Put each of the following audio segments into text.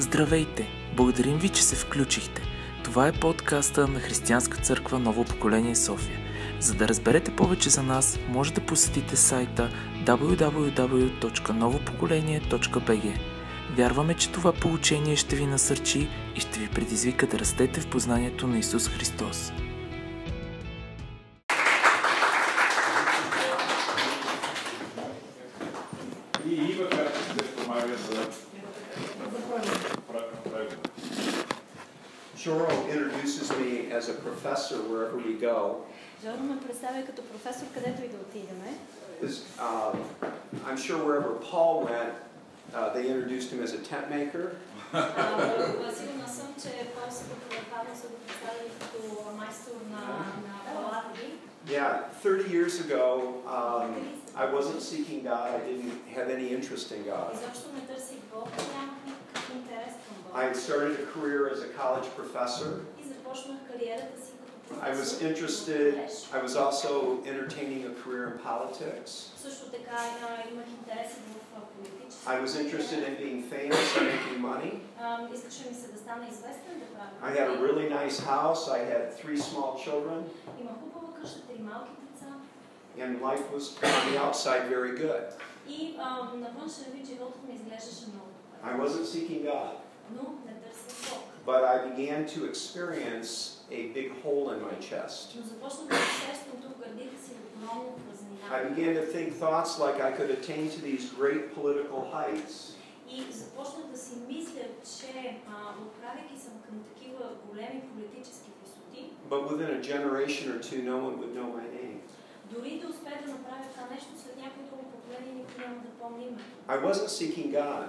Здравейте! Благодарим ви, че се включихте. Това е подкаста на Християнска църква Ново поколение София. За да разберете повече за нас, може да посетите сайта www.novopokolение.bg. Вярваме, че това получение ще ви насърчи и ще ви предизвика да растете в познанието на Исус Христос. като професор, където и да отидеме. Is, um, I'm sure wherever Paul went, uh, they introduced him as a tent maker. А, Сигурна съм, че Пол са го Павел са го представили като майстор на, на палатки. Yeah, 30 years ago, um, I wasn't seeking God. I didn't have any interest in God. Изобщо не търсих Бог, нямах никакъв интерес към Бог. I had started a career as a college professor. I was interested, I was also entertaining a career in politics. I was interested in being famous and making money. I had a really nice house. I had three small children. And life was on the outside very good. I wasn't seeking God. But I began to experience a big hole in my chest. Но започнах да усещам тук в гърдите си огромна празнина. I began to think thoughts like I could attain to these great political heights, И започнах да си мисля, че а, отправяйки съм към такива големи политически висоти, but within a generation or two, no one would know my name. дори да успея да направя това нещо след някое друго поколение, никой няма да помни името. I wasn't seeking God,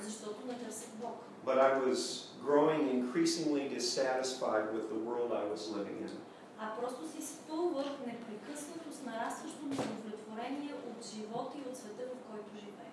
Защото не търсих Бог. but I was growing increasingly dissatisfied with the world I was living in. А просто си спълвах непрекъснато с нарастващо неудовлетворение от живота и от света, в който живея.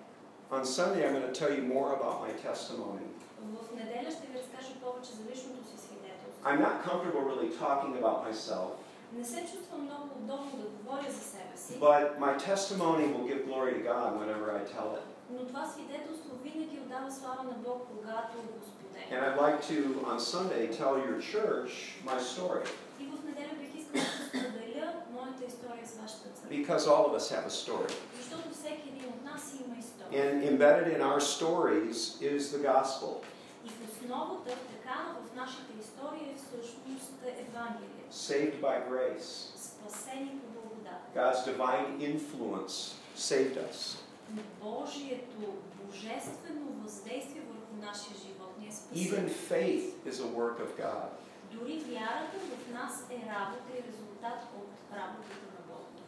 On Sunday, I'm going to tell you more about my testimony. В неделя ще ви разкажа повече за личното си свидетелство. I'm not comfortable really talking about myself, Не се чувствам много удобно да говоря за себе си, but my testimony will give glory to God whenever I tell it. но това свидетелство винаги отдава слава на Бог, когато го споделя. And I'd like to, on Sunday, tell your church my story. И в неделя бих искала да споделя моята история с вашата църква. Because all of us have a story. Защото всеки един от нас има история. And embedded in our stories is the gospel. И в основата, втекана в нашите истории е всъщност Евангелие. Saved by grace. Спасени по благодат. God's divine influence saved us. Божието божествено въздействие върху нашия живот ни е even faith is a work of God.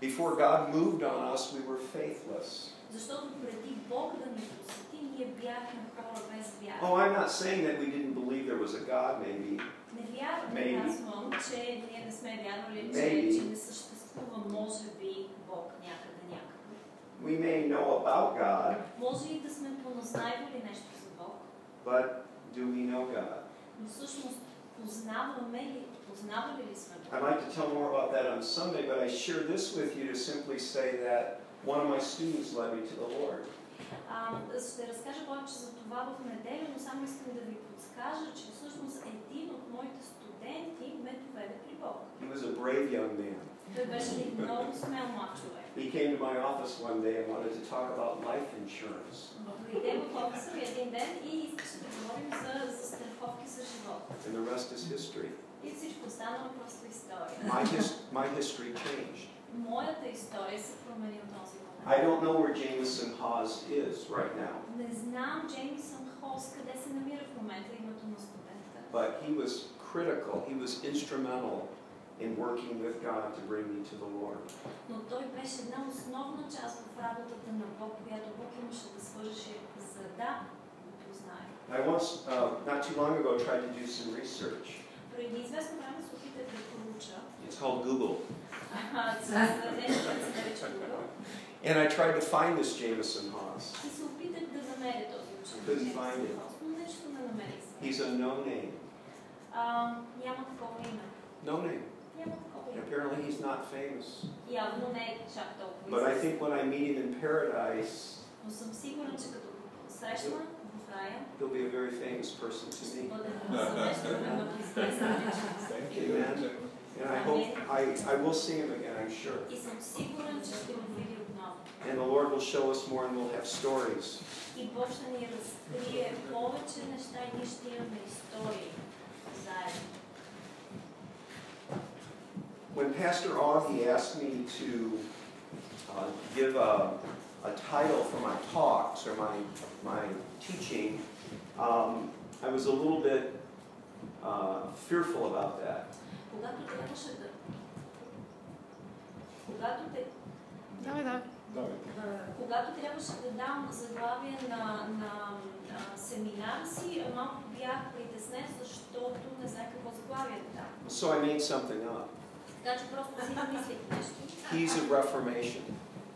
Before God moved on us, we were faithless. Oh, I'm not saying that we didn't believe there was a God, maybe. Maybe. Maybe. We may know about God. But do we know God? но всъщност познаваме ли, познавали ли сме Бог? I'd like to tell more about that on Sunday, but I share this with you to simply say that one of my students led me to the Lord. А, ще разкажа повече за това в неделя, но само искам да ви подскажа, че всъщност един от моите студенти ме доведе при Бог. He was a brave young man. Той беше един много смел млад човек. He came to my office one day and wanted to talk about life insurance. and the rest is history. my, his, my history changed. I don't know where Jameson Hawes is right now. But he was critical, he was instrumental in working with God to bring me to the Lord. Но той беше една основна част в работата на Бог, която Бог имаше да свържеше за да го познае. I once, uh, not too long ago, tried to do some research. Преди известно време се опитах да проуча. It's called Google. Аха, с нещо, което се нарича Google. And I tried to find this Jameson Hawes. И се опитах да намеря този учен. Couldn't find it. Но нещо не намерих. He's a no name. А, няма такова име. No name. Няма такова име. Apparently, he's not famous. Явно не е чак толкова But I известен. think when I meet him in paradise, Но съм сигурна, че като го срещна в края he'll be a very famous person to ще me. бъде съвещен известна личност. Amen. And I hope I, I will see him again, I'm sure. И съм сигурен, че ще го види отново. And the Lord will show us more and we'll have stories. И Бог ще ни разкрие повече неща и ние ще имаме истории заедно. When Pastor Augie asked me to uh, give a, a title for my talks or my, my teaching, um, I was a little bit uh, fearful about that. Когато трябваше да... Когато, те... Давай, давай. Давай. когато трябваше да дам заглавие на, на, а, семинар си, малко бях притеснен, защото не знаех какво заглавие да дам. So I made something up. Така че просто си измислих нещо. Keys of Reformation.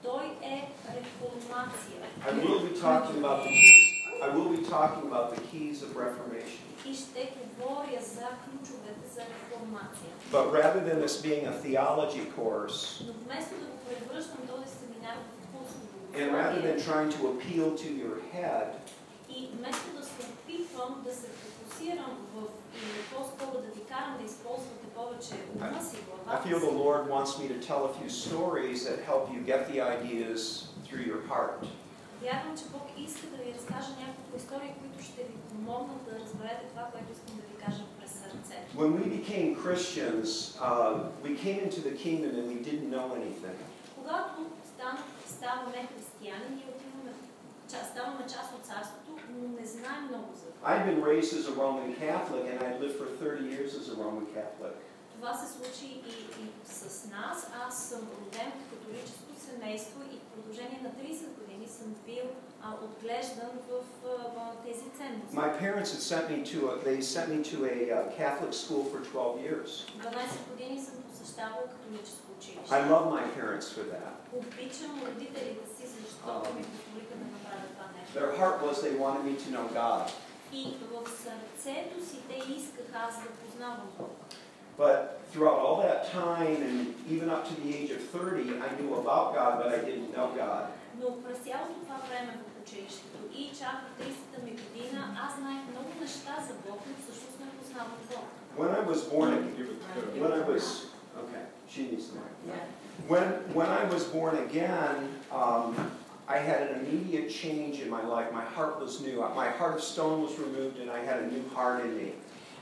Той е реформация. I will be talking about the keys. I will be talking about the keys of Reformation. И ще говоря за ключовете за реформация. But rather than this being a theology course, Но вместо да го превръщам този семинар в курс по and rather than богословие, trying to appeal to your head, и вместо да се опитвам да се фокусирам в или по-скоро да ви карам да използвате повече ума си, I главата feel the си, Lord wants me to tell a few stories that help you get the ideas through your heart. вярвам, че Бог иска да ви разкаже няколко истории, които ще ви помогнат да разберете това, което искам да ви кажа през сърце. When we became Christians, uh, we came into the kingdom and we didn't know anything. Когато станах, ставаме християни, ние отиваме, ча- ставаме част от царството, но не знаем много за това. I'd been raised as a Roman Catholic and I'd lived for 30 years as a Roman Catholic. Това се случи и, и с нас. Аз съм роден в католическо семейство и в продължение на 30 години съм бил а, отглеждан в а, тези ценности. My parents had sent me to a, they sent me to a uh, Catholic school for 12 years. 12 години съм посещавал католическо училище. I love my parents for that. Обичам родителите си, защото ми позволиха да направя това нещо. Their heart was they wanted me to know God. И в сърцето си те искаха аз да познавам Бог. But throughout all that time and even up to the age of 30, I knew about God, but I didn't know God. Но през цялото това време в училището и чак в 30-та ми година аз знаех много неща за Бог, но всъщност не познавах Бог. When I was born again, Give it to her. when I was okay, she needs the mic. When when I was born again, um, I had an immediate change in my life. My heart was new. My heart of stone was removed, and I had a new heart in me.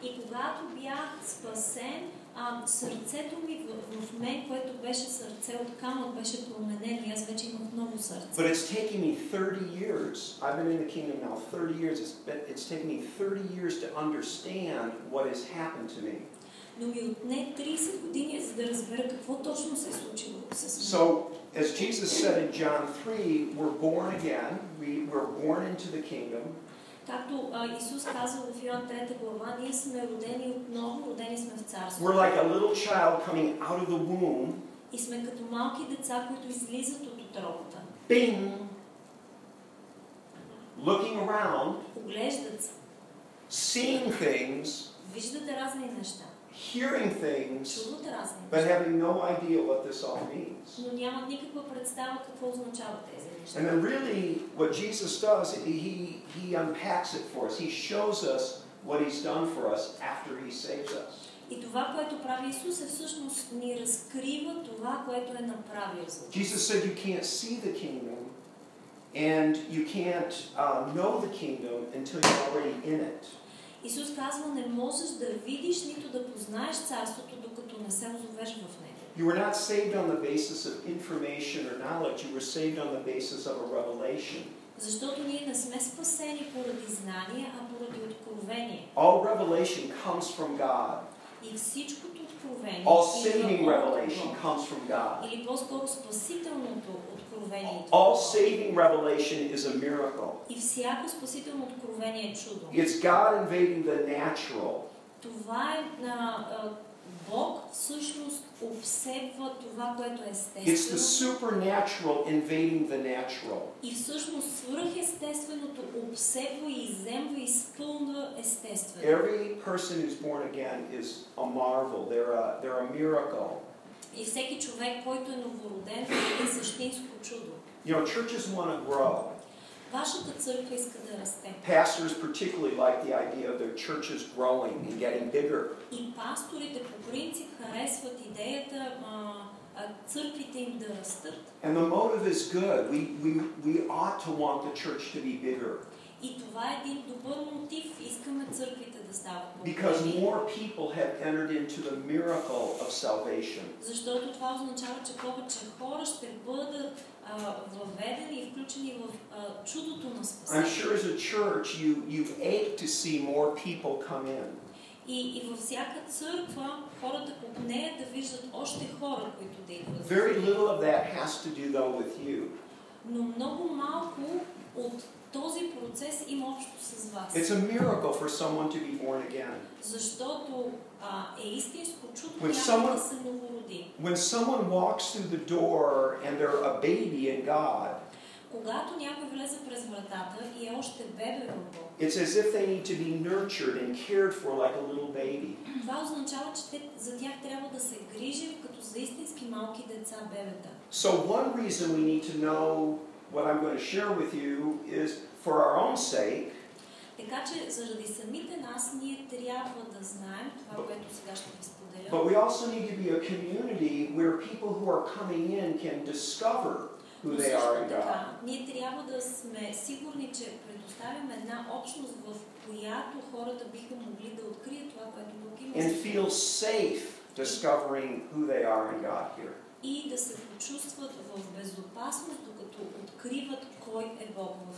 И когато бях спасен, а, сърцето ми в, в мен, което беше сърце от камък, беше променено и аз вече имах ново сърце. But it's taken me 30 years. I've been in the kingdom now 30 years. It's, been, it's taken me 30 years to understand what has happened to me. Но ми отне 30 години, за да разбера какво точно се е случило с мен. So, as Jesus said in John 3, we're born again. We, we're born into the kingdom. Както Исус каза в Йоан 3 глава, ние сме родени отново, родени сме в царство. We're like a little child coming out of the womb. И сме като малки деца, които излизат от отробата. Bing! Looking around, Поглеждат се, seeing things, виждат разни неща, hearing things, чуват разни but having no idea what this all means. но нямат никаква представа какво означават тези. And then really what Jesus does, he, he unpacks it for us. He shows us what he's done for us after he saves us. И това, което прави Исус е всъщност ни разкрива това, което е направил за нас. Jesus said you can't see the kingdom and you can't uh, know the kingdom until you're already in it. Исус казва, не можеш да видиш, нито да познаеш царството, докато не се озовеш в него. You were not saved on the basis of information or knowledge, you were saved on the basis of a revelation. Защото ние не сме спасени поради знание, а поради откровение. All revelation comes from God. И всичкото откровение All идва saving от revelation Бог. comes from God. Или по-скоро спасителното откровение. идва All от Бог. saving revelation is a miracle. И всяко спасително откровение е чудо. It's God invading the natural Това е а, а, Бог всъщност обсебва това, което е It's the естествено. supernatural invading the natural. И всъщност свръхестественото обсебва и иземва и изпълнва естествено. Every person who's born again is a marvel. They're a, they're a miracle. И всеки човек, който е новороден, е същинско чудо. You know, churches want to grow. Вашата църква иска да расте. Pastors particularly like the idea of their churches growing and getting bigger. И пасторите по принцип харесват идеята а, а, църквите им да растат. And the motive is good. We, we, we ought to want the church to be bigger И това е един добър мотив. Искаме църквите да стават because по-големи. more people have entered into the miracle of salvation. Защото това означава, че повече хора ще бъдат а, въведени и включени в чудото на I'm спасение. sure as a church you, you ache to see more people come in. И, и във всяка църква хората по нея да виждат още хора, които да идват. Very little of that has to do though with you. Но много малко от този процес има общо с вас. It's a miracle for someone to be born again. Защото а, е истинско чудо When някой someone- да се новороди. When someone walks through the door and they're a baby in God, Когато някой влезе през вратата и е още бебе в Бог, it's as if they need to be nurtured and cared for like a little baby. това означава, че те, за тях трябва да се грижи като за истински малки деца бебета. So one reason we need to know what I'm going to share with you is for our own sake, Така че, заради самите нас, ние трябва да знаем това, което сега ще ви споделя. but we also need to be a community where people who are coming in can discover who Но they също are in God. така, ние трябва да сме сигурни, че предоставяме една общност, в която хората биха могли да открият това, което Бог има And за feel safe discovering who they are in God here. и да се почувстват в безопасност,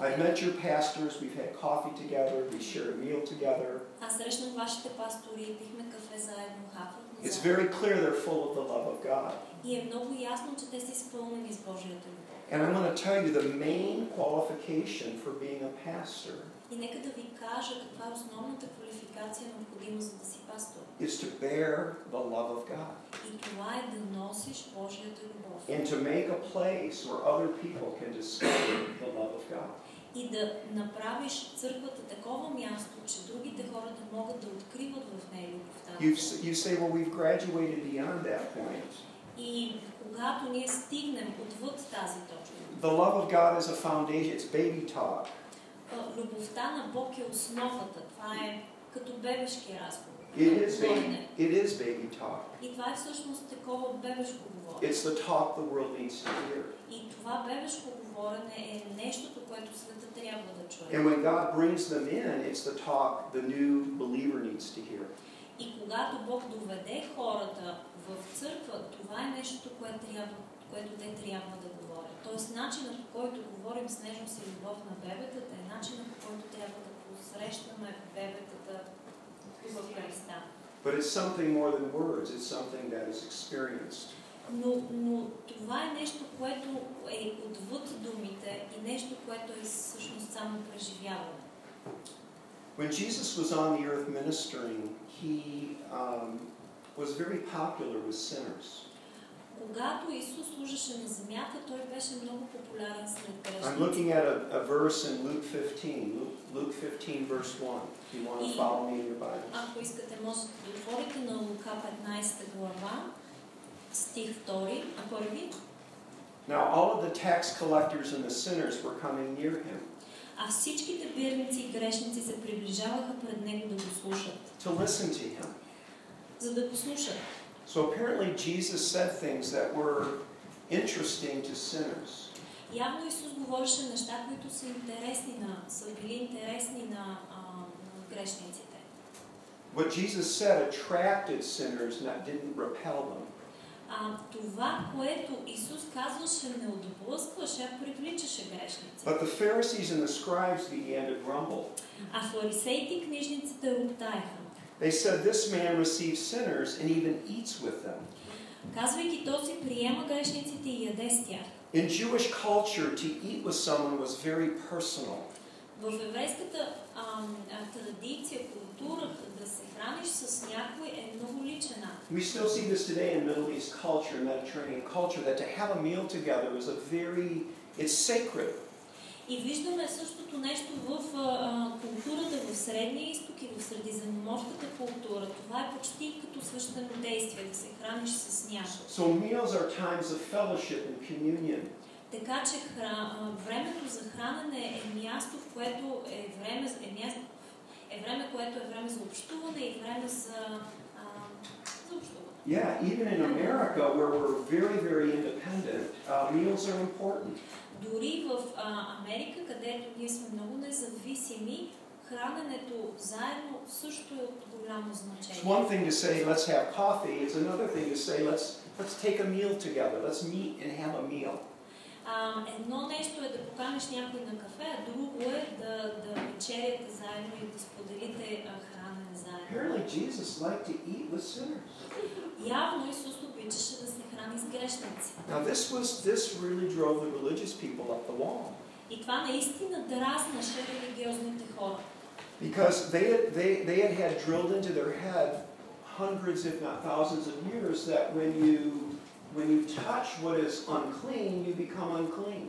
I've met your pastors, we've had coffee together, we share a meal together. It's very clear they're full of the love of God. And I'm going to tell you the main qualification for being a pastor И нека да ви кажа каква е основната квалификация необходима за да си пастор. is to bear the love of God И това е да носиш Божията любов. and to make a place where other people can discover the love of God. И да направиш църквата такова място, че другите хора да могат да откриват в нея любовта. you say, well, we've graduated beyond that point. И когато ние стигнем отвъд тази точка, The love of God is a foundation, it's baby talk. Любовта на Бог е основата. Това е като бебешки разговор. It is baby, it is baby talk. И това е всъщност такова бебешко говорене. It's the talk the world needs to hear. И това бебешко говорене е нещото, което света трябва да чуе. And when God brings them in, it's the talk the new believer needs to hear. И когато Бог доведе хората в църква, това е нещото, което, трябва, което те трябва да говорят. Тоест, начинът по който говорим с нежност и любов на бебетата е начинът по който трябва да посрещаме бебетата в Христа. But it's something more than words, it's something that is experienced. Но, но това е нещо, което е отвъд думите и нещо, което е всъщност само преживяване. When Jesus was on the earth ministering, he um, was very popular with sinners. Когато Исус служеше на земята, той беше много популярен сред I'm грешниците. looking at a, a verse in Luke 15, Luke, Luke 15, verse 1. If you want to follow me in your Bible. Ако искате, можете да отворите на Лука 15 глава, стих 2, а първи. Now, all of the tax collectors and the sinners were coming near him А всичките бирници и грешници се приближаваха пред него да го слушат, to listen to him. за да го слушат. So apparently, Jesus said things that were interesting to sinners. Явно Исус говореше неща, които са интересни на, са били интересни на, а, на грешниците. What Jesus said attracted sinners, not didn't repel them. А, това, което Исус казваше, не отблъскваше, а привличаше грешници. But the Pharisees and the scribes began to grumble. А фарисеите и книжниците роптаеха. They said, This man receives sinners and even eats with them. Казвайки този приема грешниците и яде с тях. In Jewish culture, to eat with someone was very personal. В еврейската а, а, традиция, култура, да се храниш с някой е много личен акт. We still see this today in Middle East culture, Mediterranean culture, that to have a meal together is a very, it's sacred. И виждаме същото нещо в а, културата в Средния изток и в средиземноморската култура. Това е почти като свещено действие, да се храниш с някой. So meals are times of fellowship and communion. Така че хра... времето за хранене е място, в което е време, е, място, е време, което е време за общуване и време за, а, за общуване. Yeah, even in America, where we're very, very independent, uh, meals are important. Дори в а, Америка, където ние сме много независими, храненето заедно също е от голямо It's значение. one thing to say, let's have coffee. It's another thing to say, let's, let's take a meal together. Let's meet and have a meal. А, едно нещо е да поканиш някой на кафе, а друго е да, да вечеряте заедно и да споделите а, хранене заедно. Apparently, Jesus liked to eat with sinners. Явно Исус обичаше да се храни с грешници. Now, this was this really drove the religious people up the wall И това наистина дразнаше религиозните хора. because they had, they, they had had drilled into their head hundreds, if not thousands, of years that when you when you touch what is unclean, you become unclean.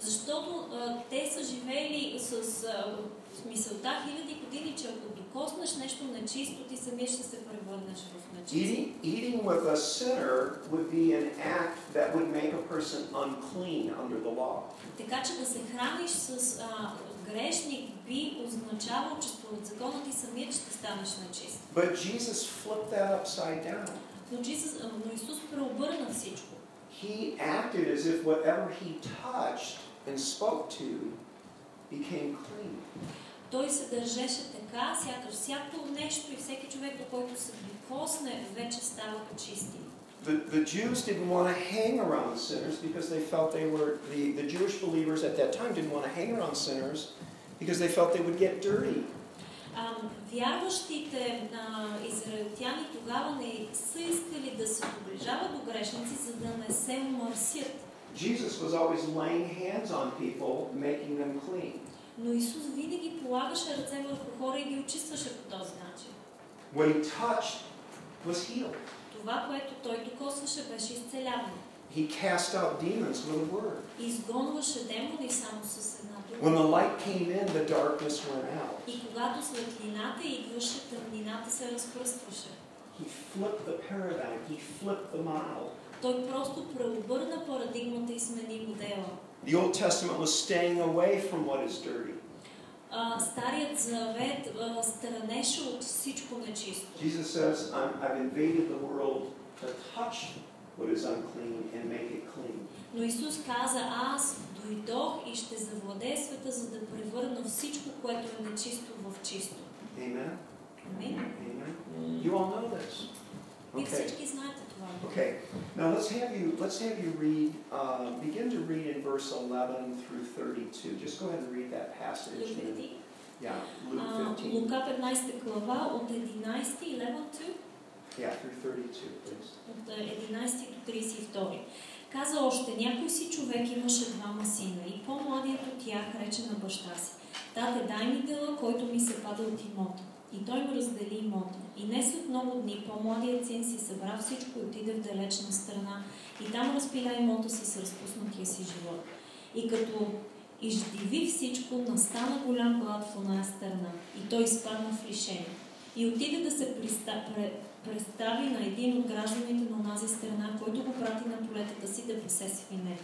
Защото а, те са живели с а, с мисълта хиляди години, че ако докоснеш нещо нечисто, ти самия ще се превърнеш в нечисто. Eating, eating with a sinner would be an act that would make a person unclean under the law. Така че да се храниш с а, грешник би означавало, че според закона ти самият ще станеш нечист. But Jesus flipped that upside down. Но, Джизус, а, но Исус преобърна всичко. He acted as if whatever he touched and spoke to became clean. Той се държеше така, сякаш всяко нещо и всеки човек, до който се докосне, вече става чисти. The, the Jews didn't want to hang around sinners because they felt they were, the, the Jewish believers at that time didn't want to hang around sinners because they felt they would get dirty. А, вярващите а, израелтяни тогава не са искали да се доближават до грешници, за да не се омърсят. Jesus was always laying hands on people, making them clean. Но Исус винаги полагаше ръце върху хора и ги очистваше по този начин. What he touched was healed. Това, което той докосваше, беше изцеляване. He cast out demons with a word. Изгонваше демони само с една When дума. the light came in, the darkness went out. И когато светлината идваше, тъмнината се разпръстваше. He flipped the paradigm. He flipped the model. Той просто преобърна парадигмата и смени модела. The Old Testament was staying away from what is dirty. А, Старият завет а, странеше от всичко нечисто. Jesus says, I'm, I've invaded the world to touch what is unclean and make it clean. Но Исус каза, аз дойдох и ще завладея света, за да превърна всичко, което е нечисто в чисто. Amen? Амин. Amen? You all know this. Okay. всички знаете това. Okay. Now let's have you let's have you read uh, begin to read in verse 11 through 32. Just go ahead and read that passage. Люк and- Дети. yeah, Luke А, 15. Лука 15 глава от 11 11 Yeah, through 32, please. от 11 до 32. Каза още, някой си човек имаше двама сина и по-младият от тях рече на баща си, Тате, дай ми дела, който ми се пада от имота. И той му раздели имота. И не след много дни по-младият син си събра всичко и отиде в далечна страна и там разпиля имота си с разпуснатия си живот. И като изживи всичко, настана голям глад в оная страна и той изпадна в лишение. И отиде да се представи на един от гражданите на онази страна, който го прати на полетата си да пасе свине.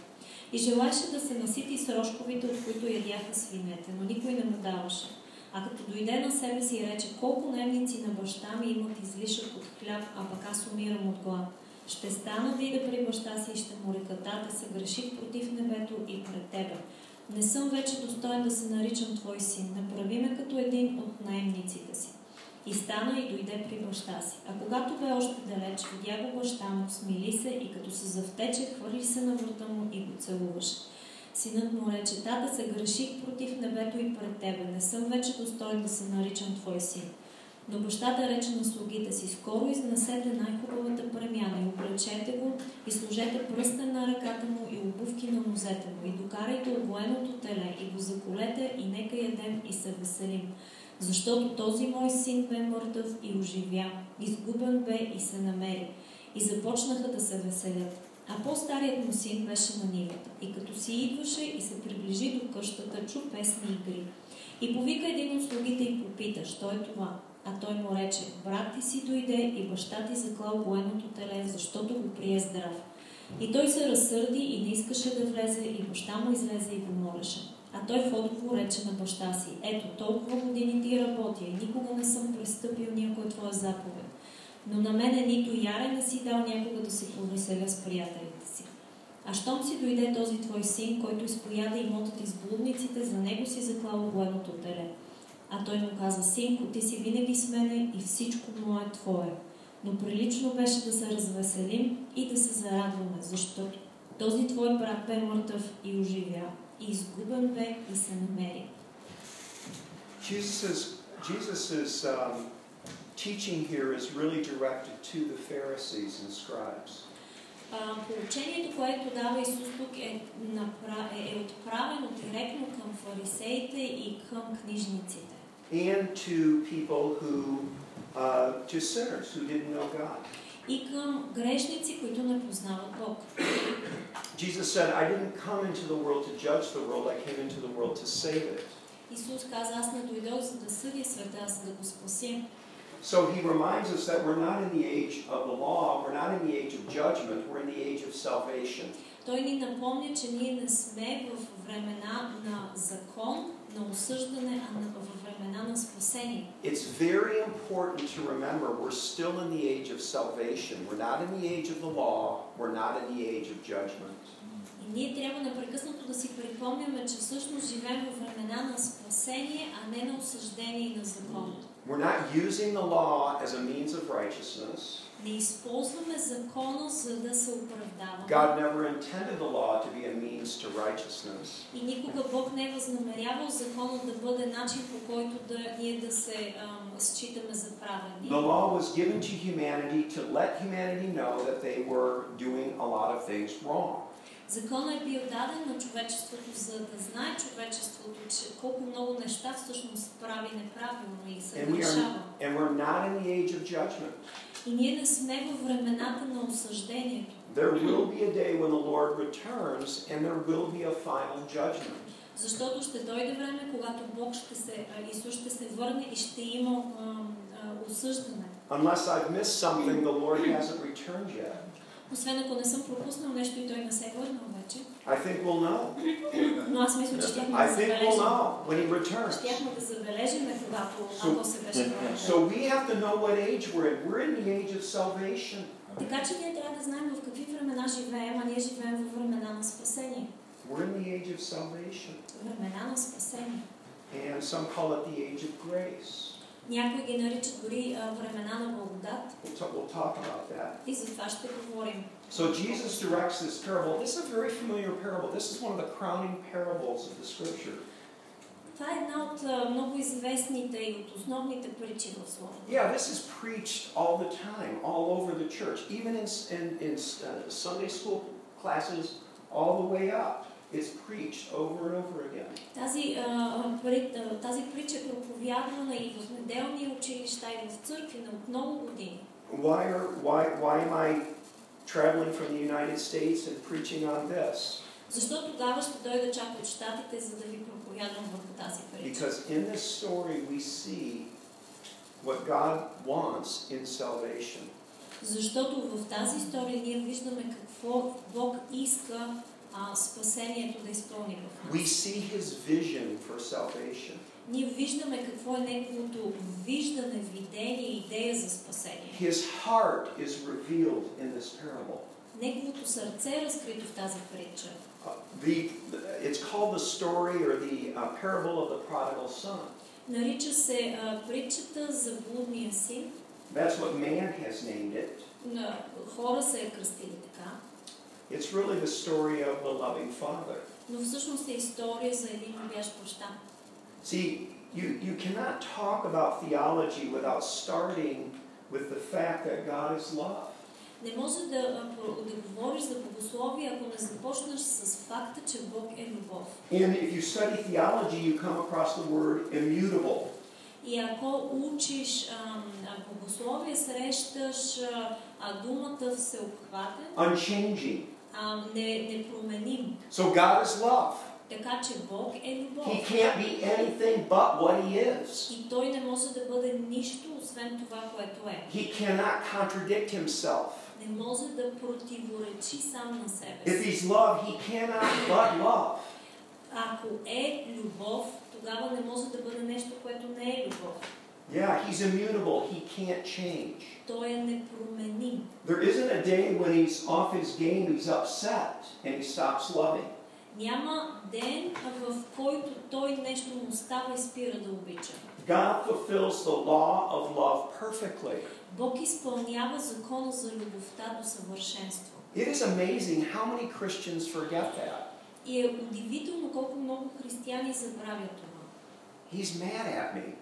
И желаеше да се насити с рожковите, от които ядяха свинете, но никой не му даваше. А като дойде на себе си и рече, колко наемници на баща ми имат излишък от хляб, а пък аз умирам от глад. Ще стана да ида при баща си и ще му река, тате, се греших против небето и пред тебе. Не съм вече достоен да се наричам твой син. Направи ме като един от наемниците си. И стана и дойде при баща си. А когато бе още далеч, видя го баща му, смили се и като се завтече, хвърли се на врата му и го целуваше. Синът му рече, тата се греших против небето и пред тебе, не съм вече достоен да се наричам твой син. Но бащата рече на слугите си, скоро изнесете най-хубавата премяна и облечете го и сложете пръстен на ръката му и обувки на нозете му и докарайте обоеното теле и го заколете и нека ядем и се веселим. Защото този мой син бе мъртъв и оживя, изгубен бе и се намери. И започнаха да се веселят. А по-старият му син беше на нивата. И като си идваше и се приближи до къщата, чу песни и игри. И повика един от слугите и попита, що е това? А той му рече, брат ти си дойде и баща ти заклал военното теле, защото го прие здрав. И той се разсърди и не искаше да влезе, и баща му излезе и го молеше. А той в отговор рече на баща си, ето толкова години ти работя и никога не съм престъпил някоя твоя заповед. Но на мене нито яре не си дал някога да се повеселя с приятелите си. А щом си дойде този твой син, който изпояда имотът из блудниците, за него си заклал военното теле. А той му каза, синко, ти си винаги с мене и всичко му е твое. Но прилично беше да се развеселим и да се зарадваме, защото този твой брат бе мъртъв и оживя, и изгубен бе и се намери. Jesus' Jesus's um, teaching here is really directed to the Pharisees and scribes. А, Поучението, което дава Исус тук е, напра... е, е отправено директно към фарисеите и към книжниците. and to people who, uh, to sinners who didn't know God. И към грешници, които не познават Бог. Jesus said, I didn't come into the world to judge the world, I came into the world to save it. Исус каза, аз не дойдох за да съдя света, а за да го спася. So he reminds us that we're not in the age of the law, we're not in the age of judgment, we're in the age of salvation. Той ни напомня, че ние не сме в времена на закон, на осъждане, а на, в времена на спасение. It's very important to remember we're still in the age of salvation. We're not in the age of the law, we're not in the age of judgment. И ние трябва непрекъснато да си припомняме, че всъщност живеем в времена на спасение, а не на осъждение и на закон. We're not using the law as a means of righteousness. Не използваме закона, за да се оправдаваме. God never intended the law to be a means to righteousness. И никога Бог не е възнамерявал закона да бъде начин по който да ние да се ам, считаме за праведни. The law was given to humanity to let humanity know that they were doing a lot of things wrong. Законът е бил даден на човечеството, за да знае човечеството, че колко много неща всъщност прави неправилно и се нарушава. and we're not in the age of judgment. И ние не сме във времената на осъждението. There will be a day when the Lord returns and there will be a final judgment. Защото ще дойде време, когато Бог ще се, Исус ще се върне и ще има осъждане. Unless I've missed something, the Lord hasn't returned yet. Освен ако не съм пропуснал нещо и Той не се е върнал вече. I think we'll know. Но аз мисля, че щяхме I да think we'll забележим. know when He returns. Щяхме да забележим, когато So- ако се беше върнал. So we have to know what age we're in. We're in the age of salvation. Така че ние трябва да знаем в какви времена живеем, а ние живеем във времена на спасение. We're in the age of salvation. Времена на спасение. And some call it the age of grace. Някои ги наричат дори а, времена на благодат. We'll, ta- we'll talk about that. И за това ще говорим. So Jesus directs this parable. This is a very familiar parable. This is one of the crowning parables of the scripture. Това е една от а, много известните и от основните притчи в Словото. Yeah, this is preached all the time, all over the church, even in, in, in uh, Sunday school classes, all the way up. is preached over and over again. Тази, тази притча е проповядвана и в неделни училища и в църкви на много години. Why, are, why, why am I traveling from the United States and preaching on this? Защо тогава ще дойда чак от Щатите, за да ви проповядвам върху тази притча? Because in this story we see what God wants in salvation. Защото в тази история ние виждаме какво Бог иска спасението да изпълни в We нас. see His vision for salvation. Ние виждаме какво е неговото виждане, видение, идея за спасение. His heart is revealed in this parable. Неговото сърце е разкрито в тази притча. Uh, the, it's called the story or the uh, parable of the prodigal son. Нарича се а, притчата за блудния син. That's what man has named it. На хора се е кръстили така. It's really the story of the loving father. Но всъщност е история за един любящ баща. See, you, you cannot talk about theology without starting with the fact that God is love. Не може да, а, про- да говориш за богословие, ако не започнеш с факта, че Бог е любов. And if you study theology, you come across the word immutable. И ако учиш ам, а, богословие, срещаш а, а, думата всеобхватен, unchanging. А, не, непроменим. So God is love. Така че Бог е любов. He can't be anything but what He is. И Той не може да бъде нищо, освен това, което е. He cannot contradict Himself. не може да противоречи сам на себе If си. he's love, he cannot but love. Ако е любов, тогава не може да бъде нещо, което не е любов. Yeah, he's immutable. He can't change. Той е непроменим. There isn't a day when he's off his game, he's upset, and he stops loving. Няма ден, в който той нещо му става и спира да обича. God fulfills the law of love perfectly. Бог изпълнява закона за любовта до съвършенство. It is amazing how many Christians forget that. И е удивително колко много християни забравят това. He's mad at me.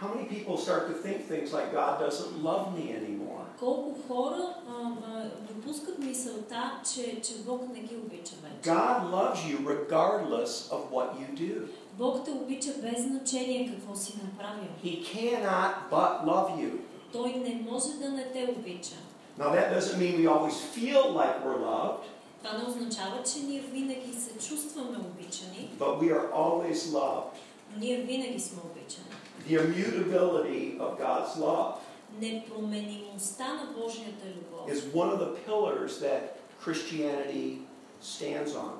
How many people start to think things like God doesn't love me anymore? Колко хора а, а, допускат мисълта, че, че Бог не ги обича вече. God loves you regardless of what you do. Бог те обича без значение какво си направил. He cannot but love you. Той не може да не те обича. Now, that doesn't mean we always feel like we're loved, Това не означава, че ние винаги се чувстваме обичани, but we are always loved. Но ние винаги сме обичани. The immutability of God's love Непроменимостта на Божията любов is one of the pillars that Christianity stands on.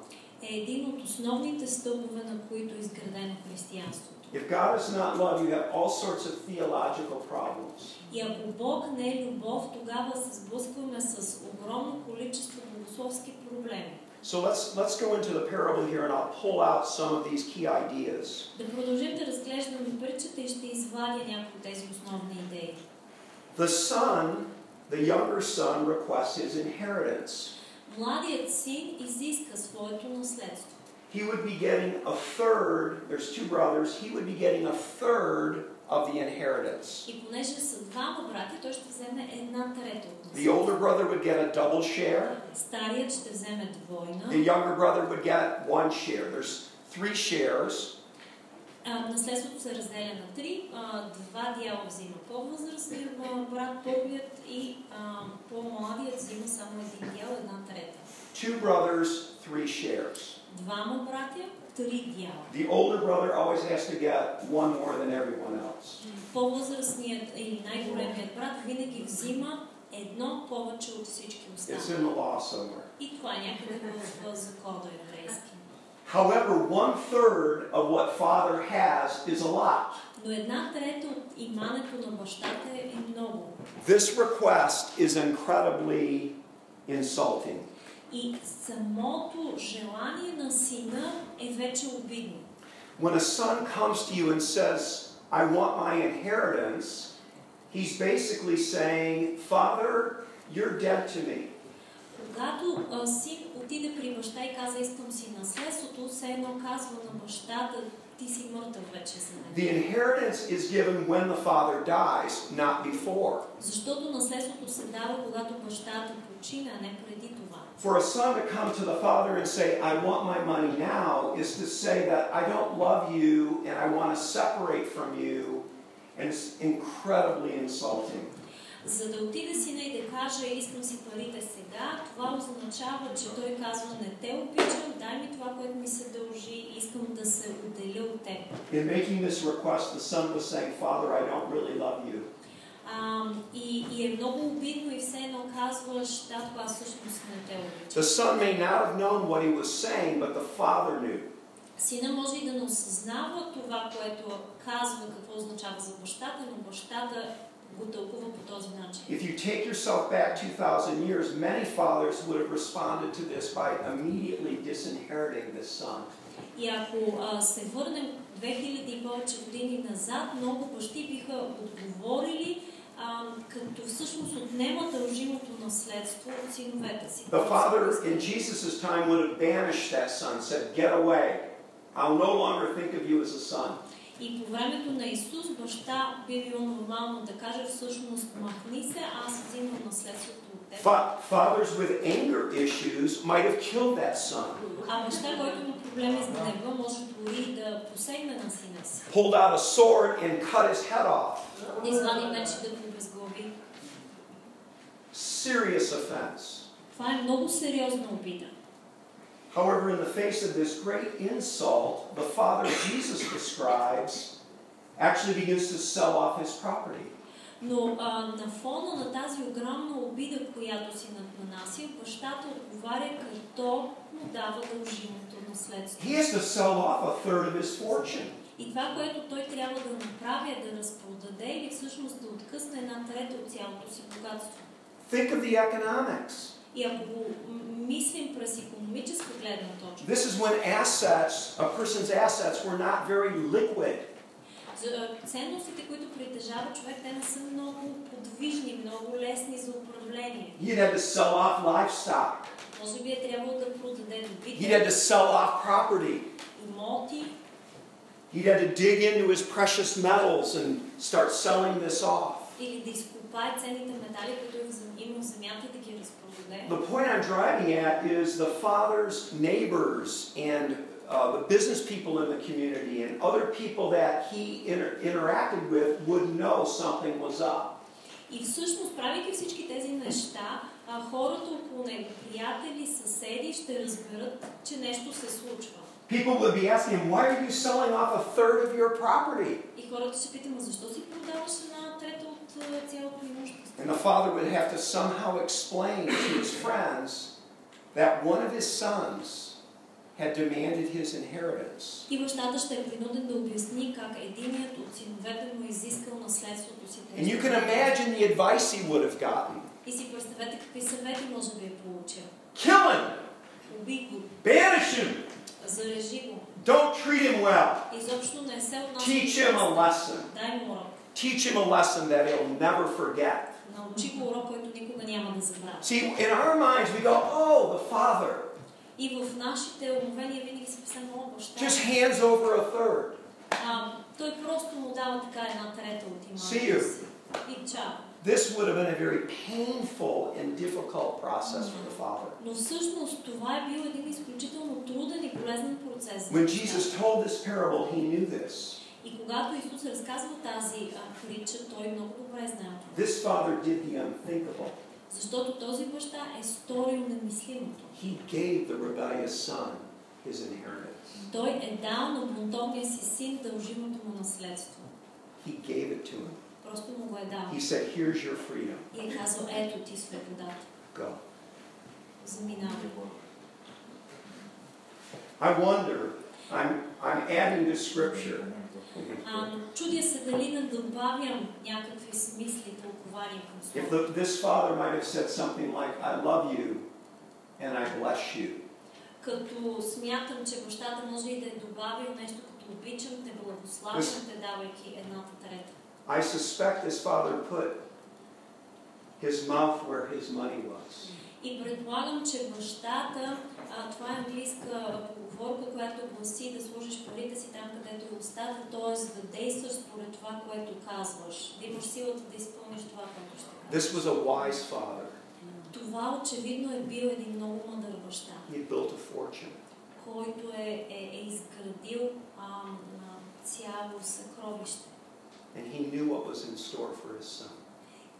е един от основните стълбове, на които е изградено християнството. If God is not love, you have all sorts of theological problems. И ако Бог не е любов, тогава се сблъскваме с огромно количество богословски проблеми. So let's let's go into the parable here and I'll pull out some of these key ideas. Да продължим да разглеждаме притчата и ще извадя някои от тези основни идеи. The son, the younger son, requests his inheritance. Младият син изиска своето наследство. He would be getting a third, there's two brothers, he would be getting a third of the inheritance. И понеже са двама брати, той ще вземе една трета от The наследството. older brother would get a double share, Старият ще вземе the двойна. younger brother would get one share. There's three shares. А, наследството се разделя на три. А, два дяла взима по-възрастният а, брат, първият и а, по-младият взима само един дял, една трета. Two brothers, three shares. Двама братя, три дяла. The older brother always has to get one more than everyone else. По-възрастният или най-големият брат винаги взима едно повече от всички It's останали. in the law somewhere. И това е някъде в закона еврейски. However, one third of what father has is a lot. Но една трета от имането на бащата е много. This request is incredibly insulting. И самото желание на сина е вече обидно. When a son comes to you and says, I want my inheritance, he's basically saying, Father, you're dead to me. Когато а, син отиде при баща и каза искам си наследството, все едно казва на бащата ти си мъртъв вече за мен. The inheritance is given when the father dies, not before. Защото наследството се дава, когато бащата почина, а не преди. For a son to come to the father and say, I want my money now, is to say that I don't love you and I want to separate from you, and it's incredibly insulting. За да отиде сина и да каже искам си парите сега, това означава, че той казва не те обичам, дай ми това, което ми се дължи, искам да се отделя от теб. In making this request, the son was saying, Father, I don't really love you. А, и, и е много обидно и все едно казваш, татко, аз всъщност не те. The son may not have known what he was saying, but the father knew. Сина може и да не осъзнава това, което казва, какво означава за бащата, но бащата го тълкува по този начин. If you take yourself back 2,000 years, many fathers would have responded to this by immediately disinheriting this son. И ако а, се върнем 2000 и повече години назад, много бащи биха отговорили, а, като всъщност отнемат дължимото наследство от синовете си. The father in Jesus' time would have banished that son, said, Get away. I'll no longer think of you as a son. И по времето на Исус баща би било нормално да каже всъщност махни се, аз взимам наследството от теб. Fa- fathers with anger issues might have killed that son, А баща, който има проблеми с гнева, може дори да посегне на сина си. pulled out a sword and cut his head off. Да извади меч и да го обезглави. Serious offense. Това е много сериозна обида. However, in the face of this great insult, the father Jesus describes actually begins to sell off his property. Но а, на фона на тази огромна обида, която си нанася, бащата отговаря като му дава дължимото наследство. He has to sell off a third of his fortune. И това, което той трябва да направи е да разпродаде или всъщност да откъсне една трета от цялото си богатство. Think of the economics. И ако го м- мислим през економическа гледна точка, This is when assets, a person's assets, were not very liquid. за ценностите, които притежава човек, те не са много подвижни, много лесни за управление. He'd had to sell off livestock. Може би е трябвало да продаде He'd добити, had to sell off property. имоти, He'd had to dig into his precious metals and start selling this off. или да изкопае ценните метали, които е в зем- има в земята и да ги разпродаде. The point I'm driving at is the father's neighbors and uh, the business people in the community and other people that he inter- interacted with would know something was up. И всъщност, правейки всички тези неща, а, хората около него, приятели, съседи, ще разберат, че нещо се случва. People would be asking him, why are you selling off a third of your property? And the father would have to somehow explain to his friends that one of his sons had demanded his inheritance. And you can imagine the advice he would have gotten. Kill him! Banish him! зарежи го. Don't treat him well. Изобщо не се отнася. Teach him a lesson. Дай му урок. Teach him a lesson that he'll never forget. Научи го урок, който никога няма да забравя. See, in our minds, we go, oh, the father И в нашите умове ние винаги си писаме, о, баща. just hands over a third. А, той просто му дава така една трета от See you. имането си. И чао. This would have been a very painful and difficult process for the father. Но всъщност това е бил един изключително труден и полезен процес. за When бащата. Jesus told this parable, he knew this. И когато Исус разказва тази а, притча, той много добре знае това. This father did the unthinkable. Защото този баща е сторил немислимото. He gave the rebellious son his inheritance. Той е дал на бунтовния си син дължимото му наследство. He gave it to him. Просто му го е дал. He said, Here's your freedom. И е казал, ето ти свободата. Go. Заминавай. I wonder, I'm, I'm adding to scripture. Чудя се дали не добавям някакви смисли, тълкования към If словото. this father might have said something like, I love you and I bless you. Като смятам, че бащата може и да е добавил нещо като обичам те, благославям те, давайки едната трета. I suspect this father put his mouth where his money was. И предполагам, че бащата, а, това е английска поговорка, която гласи да сложиш парите си там, където устата, т.е. да действаш според това, което казваш, да имаш силата да изпълниш това, което ще This кажеш. was a wise father. Това очевидно е бил един много мъдър баща, He built a fortune. който е, е, е изградил а, цяло съкровище. And he knew what was in store for his son.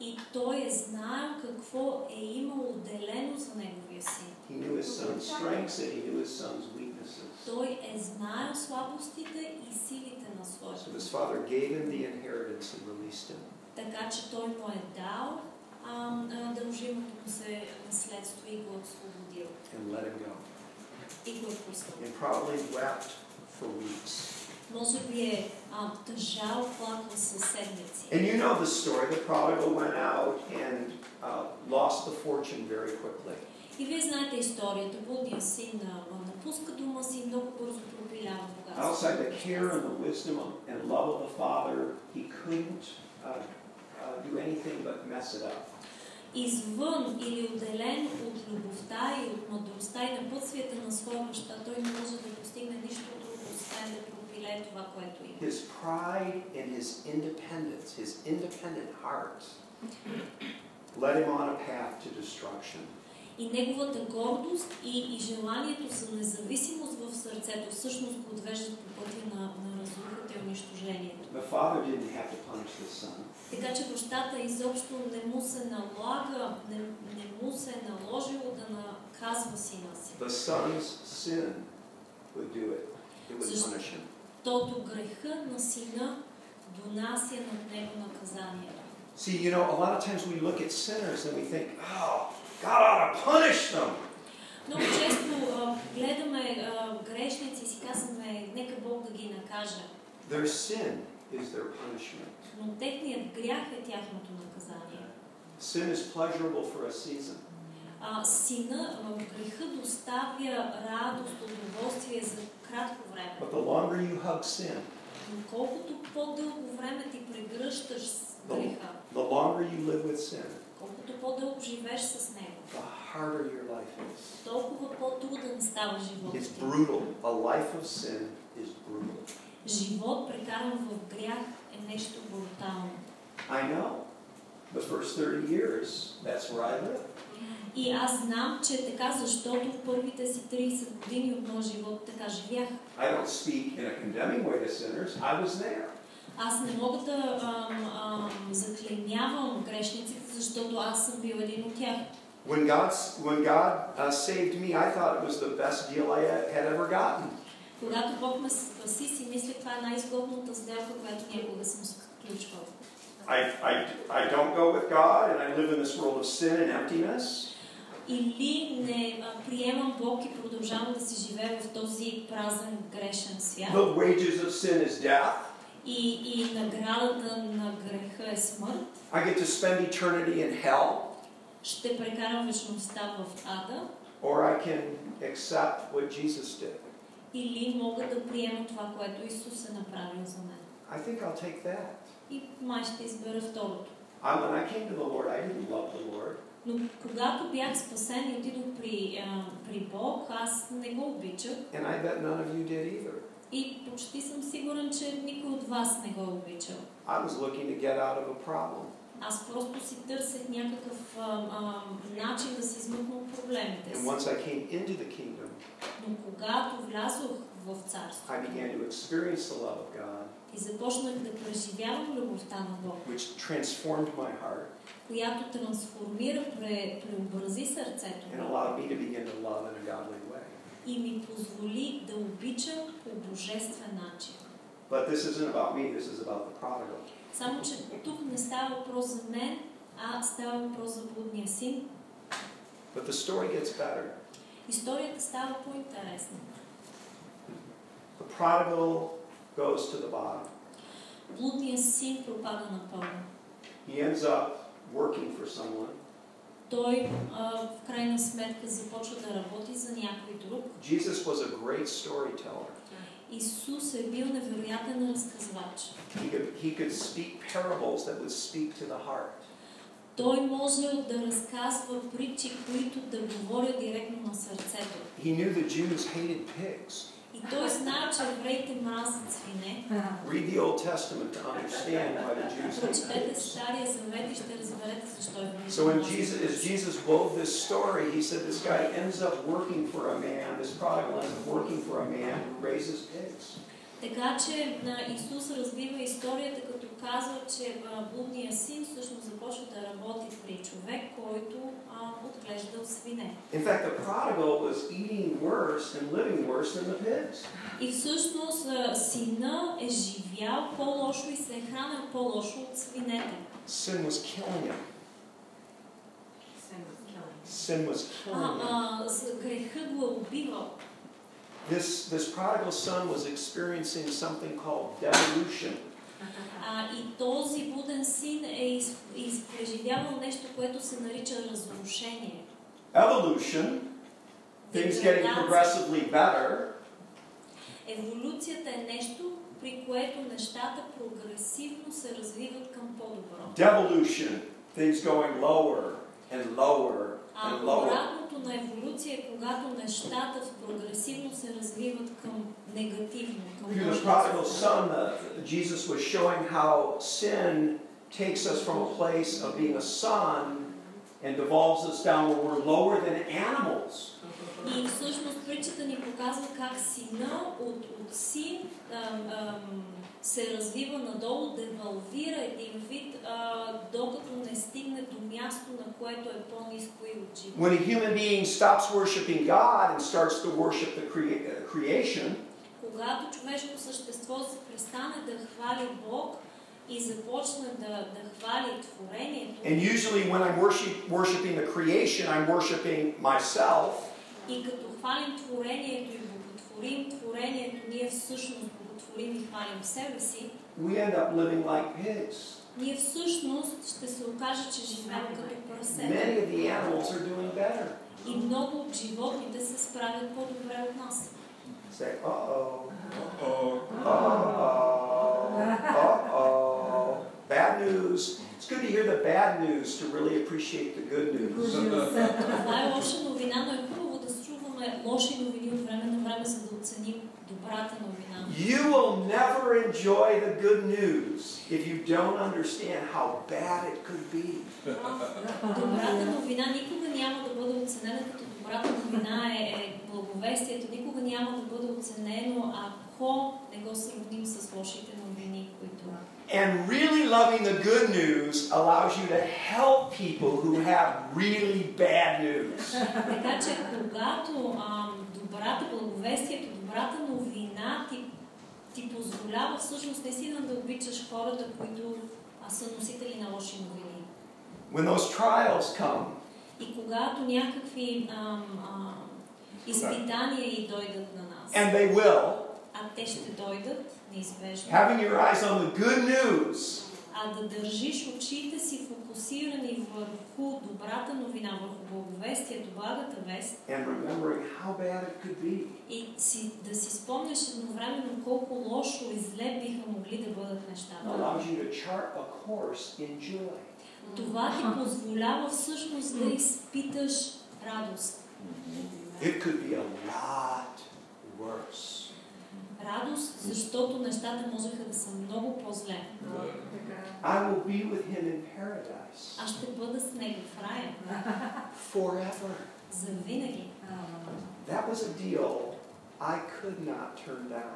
И той е знаел какво е имало отделено за неговия син. He knew his son's strengths and he knew his son's weaknesses. Той е знаел слабостите и силите на своя So син. his father gave him the inheritance and released him. Така че той му е дал а, а, дължимото му се наследство и го е освободил. and let him go. И го е пуснал. And probably wept for weeks. Може би е а, тъжал, плакал със седмици. And you know the story. The prodigal went out and uh, lost the fortune very quickly. И вие знаете историята. Блудния син напуска дома си и много бързо пропилява Outside the богатството. care and the wisdom and love of the father, he couldn't uh, uh, do anything but mess it up. Извън или отделен от любовта и от мъдростта и напътствията на своя баща, той не може да постигне нищо друго, освен да пропилее това, което има. His pride and his independence, his independent heart, led him on a path to destruction. И неговата гордост и, и желанието за независимост в сърцето всъщност го отвеждат по пътя на, на разрухата и унищожението. The father didn't have to punish the son. Така че бащата изобщо не му се налага, не, не му се е наложило да наказва сина си. The son's sin would do it. It would punish him. Тото греха на сина донася над него наказанието. See, you know, a lot of times we look at sinners and we think, oh, God ought to punish them. Много често гледаме грешници и си казваме, нека Бог да ги накаже. Their sin is their punishment. Но техният грях е тяхното наказание. Sin is pleasurable for a season, А, сина в греха доставя радост, удоволствие за кратко време. but the longer you hug sin, Но колкото по-дълго време ти прегръщаш с греха, the longer you live with sin, колкото по-дълго живееш с него, the harder your life is. толкова по-труден става животът It's ти. brutal. A life of sin is brutal. Живот, прекаран в грях, е нещо брутално. I know. The first 30 years, that's where I live. И аз знам, че е така, защото в първите си 30 години от моя живот така живях. I don't speak in a condemning way to sinners. I was there. Аз не мога да ам, ам, заклемявам грешниците, защото аз съм бил един от тях. When God, when God uh, saved me, I thought it was the best deal I had ever gotten. Когато Бог ме спаси, си мисля, това е най-изгодната сделка, която някога съм сключвал. I, I, I don't go with God and I live in this world of sin and emptiness. Или не а, приемам Бог и продължавам да си живея в този празен, грешен свят. The wages of sin is death. И, и наградата на греха е смърт. I get to spend eternity in hell, Ще прекарам вечността в ада. or I can accept what Jesus did. Или мога да приема това, което Исус е направил за мен. I think I'll take that. И май ще избера второто. I, when I came to the Lord, I didn't love the Lord. Но когато бях спасен и отидох при, а, при Бог, аз не го обичах. And I bet none of you did either. И почти съм сигурен, че никой от вас не го обичал. I was looking to get out of a problem. Аз просто си търсех някакъв а, а, начин да се измъкна от проблемите And си. once I came into the kingdom, Но когато влязох в царство I began to experience the love of God, и започнах да преживявам любовта на Бог, which transformed my heart която трансформира, пре, преобрази сърцето и ми позволи да обичам по божествен начин. But this isn't about me, this is about the prodigal. Само, че тук не става въпрос за мен, а става въпрос за блудния син. But the story gets better. Историята става по-интересна. The prodigal goes to the bottom. Блудният син пропада на пълно. He ends up working for someone. Той а, в крайна сметка започва да работи за някой друг. Jesus was a great storyteller. Исус е бил невероятен разказвач. He could, he could speak parables that would speak to the heart. Той може да разказва притчи, които да говорят директно на сърцето. He knew the Jews hated pigs. И той знае, че евреите мразят свине. Read the Old Testament to understand why the Jews hate Прочетете pigs. Стария завет и ще разберете защо евреите So when мразят Jesus, as птици. Jesus wove this story, he said this guy ends up working for a man, this prodigal ends up working for a man who raises pigs. Така че а, Исус развива историята, като казва, че а, блудният син всъщност започва да работи при човек, който а, отглеждал свине. In fact, the prodigal was eating worse and living worse than the pigs. И всъщност сина е живял по-лошо и се е хранил по-лошо от свинете. Sin was killing him. Sin was killing him. Греха го е убивал. This, this prodigal son was experiencing something called devolution. А, и този буден син е из, из, преживявал нещо, което се нарича разрушение. Evolution, things getting progressively better, Еволюцията е нещо, при което нещата прогресивно се развиват към по-добро. devolution, things going lower and lower А and lower. Обратното на еволюция е когато нещата прогресивно се развиват към негативно, към Through the лошо. prodigal son, uh, Jesus was showing how sin takes us from a place of being a son and devolves us down where we're lower than animals. И всъщност притчата ни показва как сина от, от син ам, ам, се развива надолу, девалвира един вид, а, докато не стигне до място, на което е по-низко и живота. When a human being stops worshiping God and starts to worship the crea- uh, creation, Когато човешко същество се престане да хвали Бог и започна да, да хвали творението. And usually, when I'm worship, worshiping the creation, I'm worshiping myself. И като хвалим творението и боготворим творението, ние всъщност боготворим и хвалим себе си, We end up living like pigs. ние всъщност ще се окаже, че живеем като прасета. Many of the animals are doing better. И много от животните се справят по-добре от нас. Say, uh oh, О, uh oh, uh oh. Bad news. It's good to hear the bad news to really appreciate the good news. Това е лоша новина, но е хубаво да се чуваме лоши новини от време на време, за да оценим добрата новина. You will never enjoy the good news if you don't understand how bad it could be. Добрата новина никога няма да бъде оценена като добрата новина е, е благовестието, никога няма да бъде оценено, ако не го сравним с лошите новини, които... And really loving the good news allows you to help people who have really bad news. Така че когато добрата благовестието, добрата новина ти, ти позволява всъщност наистина да обичаш хората, които а, са носители на лоши новини. When those trials come, И когато някакви ам, ам, изпитания и дойдат на нас, and they will, а те ще дойдат неизбежно, having your eyes on the good news а да държиш очите си фокусирани върху добрата новина, върху благовестието, благата вест and remembering how bad it could be. и си, да си спомняш едновременно колко лошо и зле биха могли да бъдат нещата. allows you to chart a course in joy. Това ти позволява всъщност да изпиташ радост. It could be a lot worse. Радост, защото нещата можеха да са много по-зле. I will be with him in paradise Аз ще бъда с него в рая. forever. За винаги. That was a deal I could not turn down.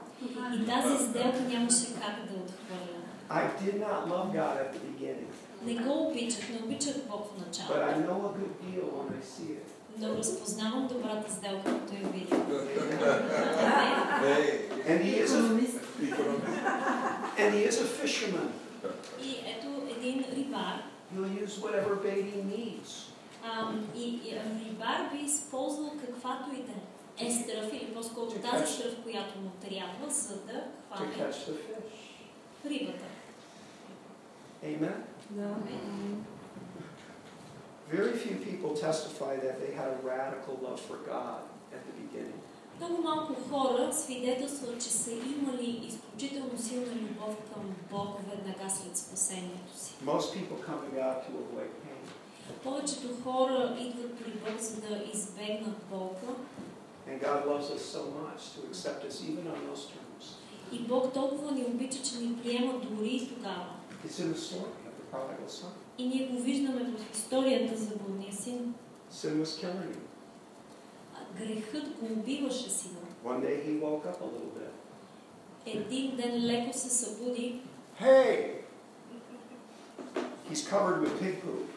И тази сделка нямаше как да отхвърля. I did not love God at the beginning, Не го обичах, не обичах Бог в but началото. I know a good deal when I see it. Но разпознавам добрата сделка, като я видя. And he is a, икономист. and he is a fisherman. И ето един рибар. He'll use whatever bait he needs. Ам, и, рибар би използвал каквато и да е стръв, или по-скоро тази стръв, която му трябва, за да to хване catch the fish. рибата. Amen. Very few people testify that they had a radical love for God at the beginning. Много малко хора свидетелстват, че са имали изключително силна любов към Бог веднага след спасението си. Most people come to God to avoid pain. Повечето хора идват при Бог, за да избегнат болка. And God loves us so much to accept us even on those terms. И Бог толкова ни обича, че ни приема дори и тогава. It's in the story Son. И ние го виждаме в историята за блудния син. Sin was killing him. Грехът го убиваше сина. One day he woke up a little bit. Един ден леко се събуди, Hey! He's covered with pig poop.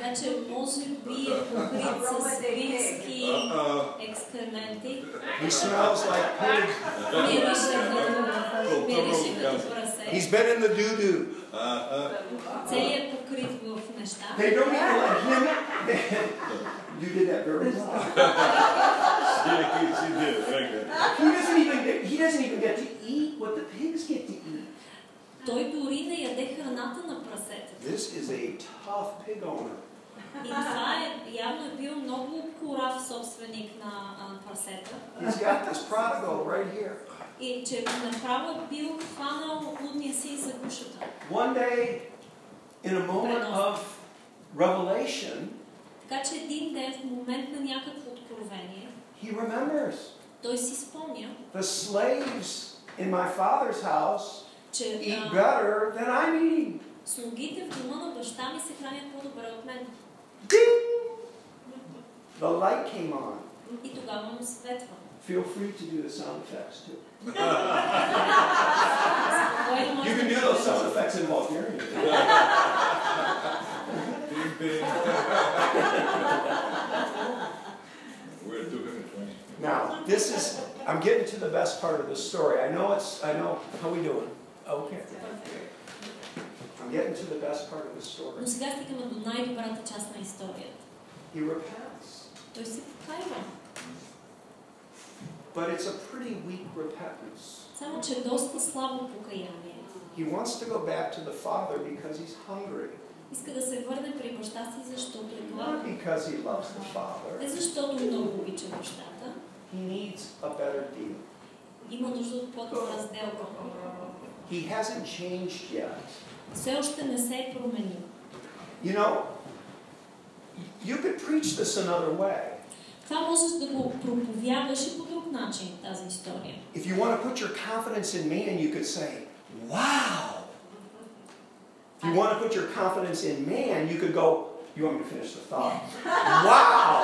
така че може би е покрит с свински екскременти. He smells like pig. Мирише като, мирише като He's прасе. been in the doo-doo. Целият покрит в неща. They don't even let him. you did that very well. He doesn't even get, he doesn't even get to eat what the pigs get to eat. Той дори не яде храната на прасетата. This is a tough pig owner. И това е, явно е бил много корав собственик на а, прасета. He's got this prodigal right here. И че направо е бил хванал лудния си за гушата. One day, in a moment of revelation, Така че един ден, в момент на някакво откровение, he remembers той си спомня, the slaves in my father's house че eat а, better than I'm eating. слугите в дома на баща ми се хранят по-добре от мен. Ding! The light came on. И тогава му светва. Feel free to do the sound effects too. Кой може You can да do those sound effects in Bulgarian. We're 220. Now, this is, I'm getting to the best part of the story. I know it's, I know, how we doing? Okay. I'm getting to the best part of the story. Но сега стигаме до най-добрата част на историята. He repents. Той се покайва. But it's a pretty weak repentance. Само, че е доста слабо покаяние. He wants to go back to the Father because he's hungry. Иска да се върне при баща си, защото е Not гладен. because he loves the Father. Не защото много обича бащата. He needs a better deal. Има нужда от по-добра сделка. He hasn't changed yet. Все още не се е променил. You know, you could preach this another way. Това можеш да го проповядваш и по друг начин, тази история. If you want to put your confidence in man, you could say, wow. If you want to put your confidence in man, you could go, you want me to finish the thought? wow.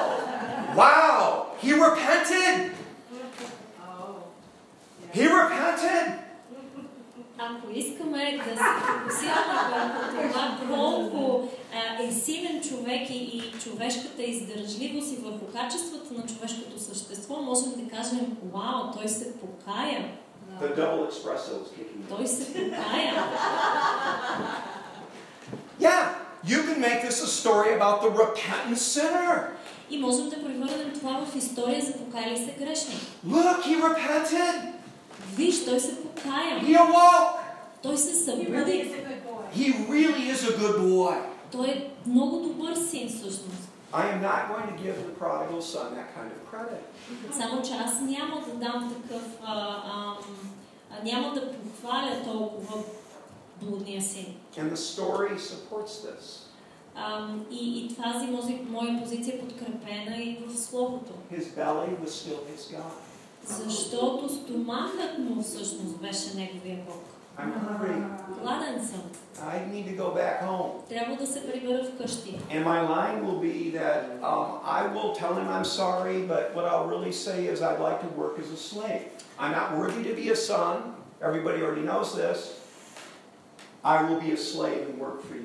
Wow. He repented. He repented. Ако искаме да се фокусираме върху това колко а, е силен човек и, и човешката издържливост и върху качествата на човешкото същество, можем да кажем, вау, той се покая. The double espresso is kicking in. Той се покая. Yeah, you can make this a story about the repentant sinner. И можем да превърнем това в история за покаяли се грешни. Look, he repented. Виж, той се покая. He awoke. Той се събуди. He really is a good boy. Той е много добър син всъщност. I am not going to give the prodigal son that kind of credit. Само че аз няма да дам такъв, а, ам, а, няма да похваля толкова блудния син. And the story supports this. И, и тази моя позиция е подкрепена и в Словото. His belly was still his God. Защото стомахът му всъщност беше неговия Бог. I'm hungry. Гладен съм. I need to go back home. Трябва да се прибера вкъщи. And my line will be that um, I will tell him I'm sorry, but what I'll really say is I'd like to work as a slave. I'm not worthy to be a son. Everybody already knows this. I will be a slave and work for you.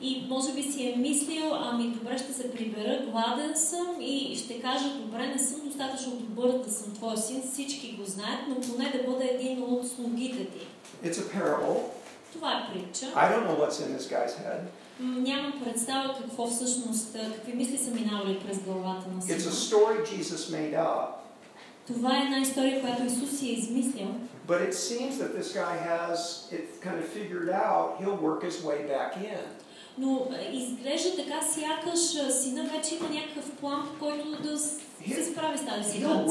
И може би си е мислил, ами добре ще се прибера, гладен съм и ще кажа, добре, не съм достатъчно добър да съм твой син, всички го знаят, но поне да бъда един от слугите ти. It's a parable. Това е притча. I don't know what's in this guy's head. Нямам представа какво всъщност, какви мисли са минали през главата на It's a сина. story Jesus made up, Това е една история, която Исус си е измислил. but it seems that this guy has it kind of figured out. He'll work his way back in. Но изглежда така, сякаш сина вече има някакъв план, по който да се справи с тази ситуация.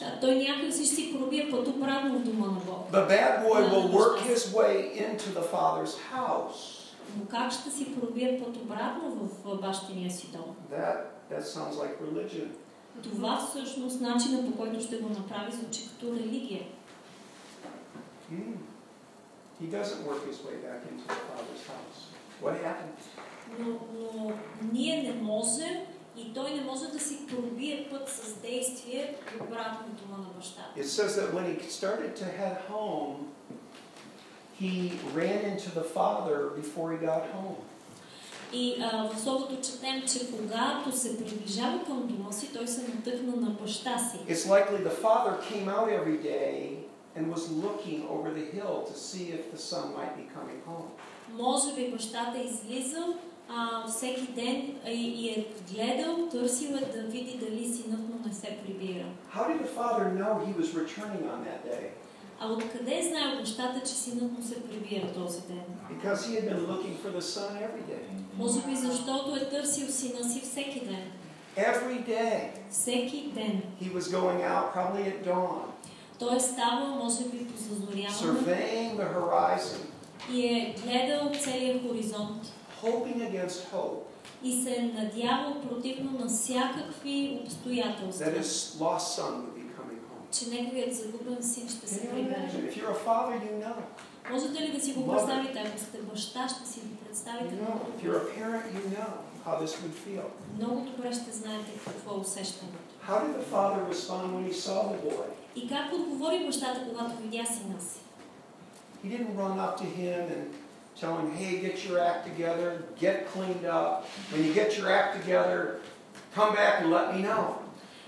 Да, Той някак си ще си пробие път обратно в дома на Бог. The bad boy will work his way into the Father's house. Но как ще си пробие път обратно в бащиния си дом? That that sounds like religion. Това всъщност начина по който ще го направи звучи като религия. Hmm. He doesn't work his way back into the Father's house. What happened? Но, но ние не можем и той не може да си пробие път с действие обратно в дома на бащата. It says that when he started to head home, he ran into the Father before he got home. И а, в Словото четем, че когато се приближава към дома си, той се натъкна на баща си. It's likely the Father came out every day and was looking over the hill to see if the son might be coming home. Може би излизал а, всеки ден и, и е гледал, търсил да види дали синът му не се прибира. How did the father know he was returning on that day? А откъде е знаел бащата, че синът му се прибира този ден? Because he had been looking for the son every day. Може би защото е търсил сина си всеки ден. Every day. Всеки ден. He was going out probably at dawn. Той е ставал, може би, по surveying the horizon, и е гледал целия хоризонт hoping against hope и се е надявал противно на всякакви обстоятелства, that his lost son would be coming home. че неговият загубен син ще се you прибере. If you're a father, you know. Можете ли да си го представите? Ако сте баща, ще си го You представите know. много If you're a parent, you know how this would feel. Много добре ще знаете какво е усещането. How did the father respond when he saw the boy? И как отговори бащата, когато видя сина си? He didn't run up to him and tell him, hey, get your act together, get cleaned up. When you get your act together, come back and let me know.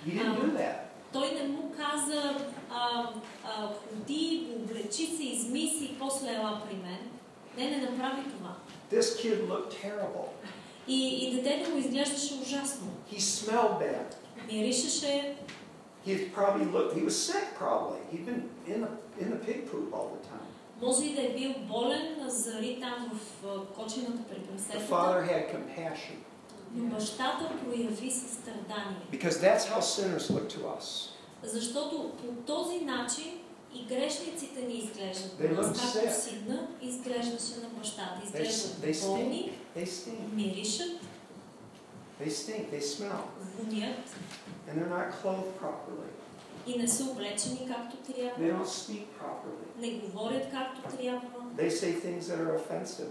He didn't do that. Той не му каза, а, а, ходи, облечи се, измиси и после ела при мен. Не, не направи това. This kid looked terrible. И, и детето му изглеждаше ужасно. He smelled bad. Миришеше, He probably looked, he was sick probably. He'd been in the, in the pig poop all the time. може и да е бил болен, зари там в а, кочината при The пресетата. father had compassion Но бащата прояви състрадание. because that's how sinners look to us. Защото по този начин и грешниците ни изглеждат. They look както сина изглеждаше на бащата. Изглеждат they болни, stink. They stink. миришат, They stink. They smell. вонят And they're not clothed properly. и не са облечени както They трябва, don't speak properly. не говорят както трябва, They say things that are offensive.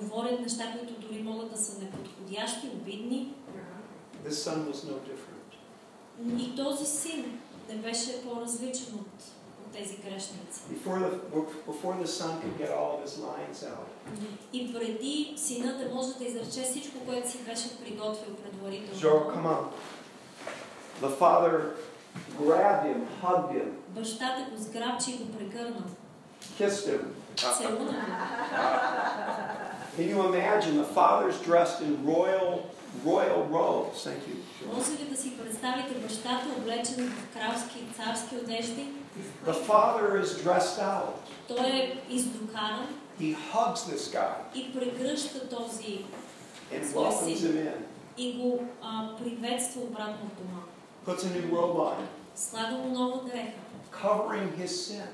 говорят неща, които дори могат да са неподходящи, обидни. This son was no different. И този син не беше по-различен от, тези грешници. Before the, before the son could get all of his lines out, И преди сина да може да изрече всичко, което си беше приготвил предварително. Joel, come on. The father grabbed him, hugged him, Бащата го сграбчи и го прегърна. kissed him. Целуна го. Can you imagine the father's dressed in royal, royal robes? Thank you. Joel. Може ли да си представите бащата облечен в кралски и царски одежди? The father is dressed out. Той е издокаран He hugs this guy и прегръща този and welcomes him in. и го а, приветства обратно в дома. Puts a new robe on him, Слага му нова дреха. covering his sin.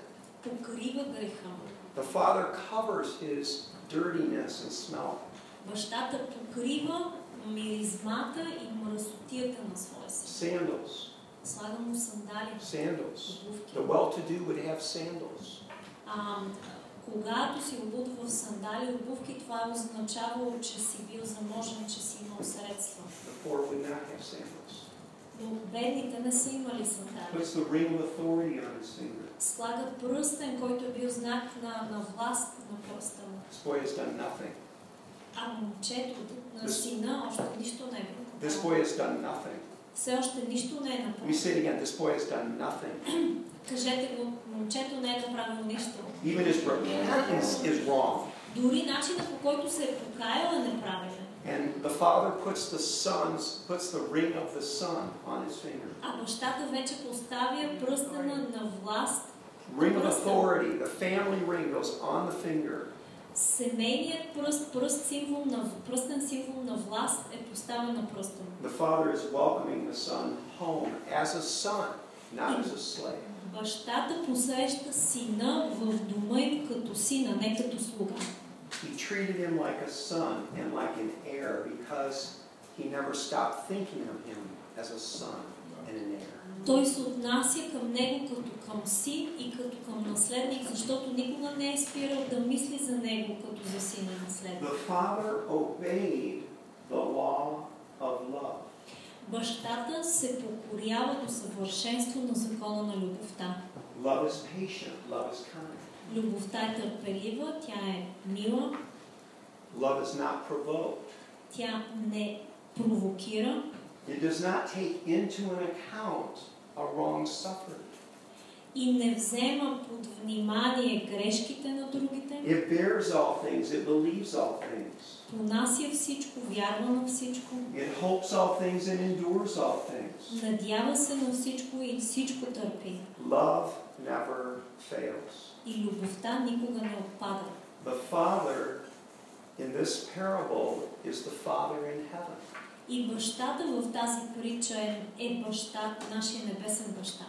Покрива греха му. The father covers his dirtiness and smell. Бащата покрива миризмата и мръсотията на своя син. Sandals. Слага му сандали, Sandals. обувки. The well-to-do would have sandals. А, когато си обут в сандали и обувки, това е означавало, че си бил заможен, че си имал средства. The poor would not have sandals. Бедните не са имали сандали. Puts the ring of authority on his finger. Слага пръстен, който е бил знак на, на власт на пръста му. This boy has done nothing. А момчето на This- сина още нищо не е This направил. boy has done nothing. Все още нищо не е We направил. say it again. This boy has done nothing. Кажете го, момчето не е направило нищо. Even his repentance is wrong. Дори начинът по който се е покаял е неправилен. And the father puts the son's puts the ring of the son on his finger. А бащата вече поставя пръстена на власт. Ring of authority. The family ring goes on the finger. Семейният пръст, пръст символ на, пръстен символ на власт е поставен на пръста му. The father is welcoming the son home as a son, not as a slave. Бащата посреща сина в дома им като сина, не като слуга. He treated him like a son and like an heir because he never stopped thinking of him as a son and an heir. Той се отнася към него като към син и като към наследник, защото никога не е спирал да мисли за него като за син и наследник. The father obeyed the law of love. Бащата се покорява до съвършенство на закона на любовта. Love is patient, love is kind. Любовта е търпелива, тя е мила, Love is not provoked. тя не провокира, It does not take into an account a wrong suffered. и не взема под внимание грешките на другите, It bears all things, it believes all things. понася всичко, вярва на всичко, It hopes all things and endures all things. надява се на всичко и всичко търпи. Love never fails. И любовта никога не отпада. The Father in this parable is the Father in heaven. И бащата в тази притча е, е баща, нашия небесен баща.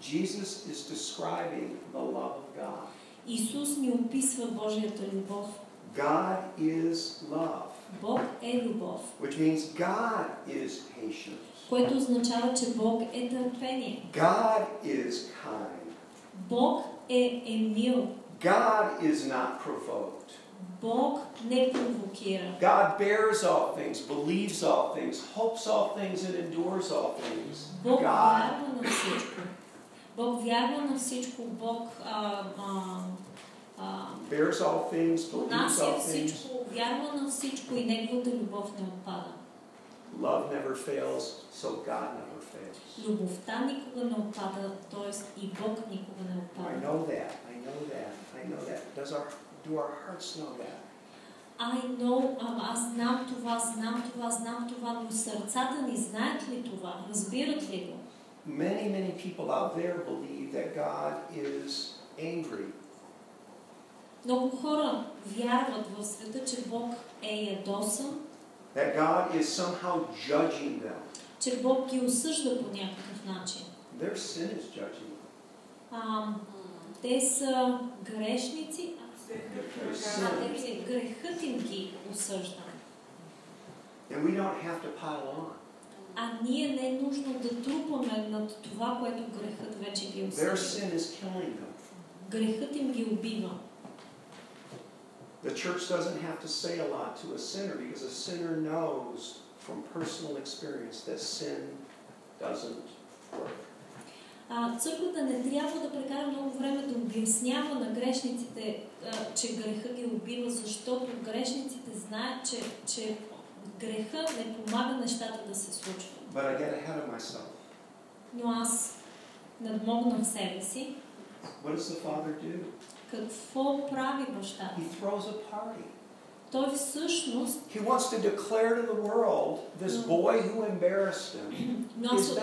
Jesus is describing the love of God. Исус ни описва Божията любов. God is love, Бог е любов, which means God is patient. което означава, че Бог е търпение. God is kind. Бог е, е мил. God is not provoked. Бог не провокира. God bears all things, believes all things, hopes all things, and endures all things. Бог God вярва на всичко. Бог вярва на всичко. Бог а, а, а, bears all things, believes понася all things. всичко, вярва на всичко и неговата любов не отпада. Love never fails, so God never fails. Любовта никога не отпада, т.е. и Бог никога не I отпада. know that. I know that. I know that. Does our, do our hearts know that? I know, ама аз знам това, знам това, знам това, но сърцата ни знаят ли това? Разбират ли го? Many, many people out there believe that God is angry. Много хора вярват в света, че Бог е ядосан, That God is somehow judging them. Че Бог ги осъжда по някакъв начин. Their sin is judging. А, те са грешници, а грехът им ги осъжда. And we don't have to pile on. А ние не е нужно да трупаме над това, което грехът вече ги Their осъжда. sin is killing them. Грехът им ги убива. The church doesn't have to say a lot to a sinner because a sinner knows from personal experience that sin doesn't work. А, църквата не трябва да прекара много време да обяснява на грешниците, а, че греха ги убива, защото грешниците знаят, че, че греха не помага нещата да се случват. But I get ahead of myself. Но аз надмогнах себе си. What does the Father do? Какво прави бащата? He throws a party. Той всъщност, He wants to declare to the world this boy who embarrassed him. Is го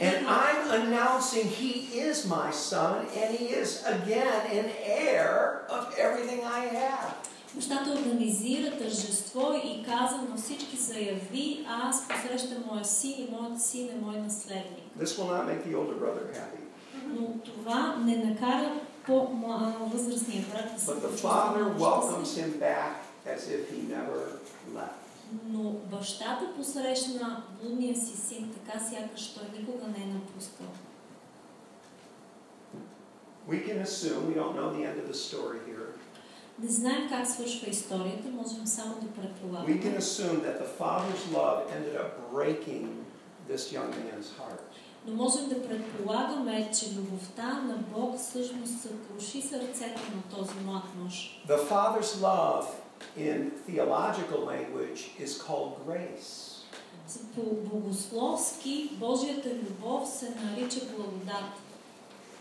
And I'm announcing he is my son and he is again an heir of everything I have. Бащата организира тържество и каза на всички заяви, аз посрещам моя син и моят син е мой наследник. This will not make the older brother happy. Но това не накара по-възрастния брат да се But the почувства father много welcomes щастлив. him back as if he never left. Но бащата посрещна блудния си син така сякаш той никога не е напускал. We can assume, we don't know the end of the story here, Не знаем как свършва историята, можем само да we can предполагаме. assume that the father's love ended up breaking this young man's heart. Но можем да предполагаме, че любовта на Бог всъщност съкруши сърцето на този млад мъж. The father's love in theological language is called grace. По богословски Божията любов се нарича благодат.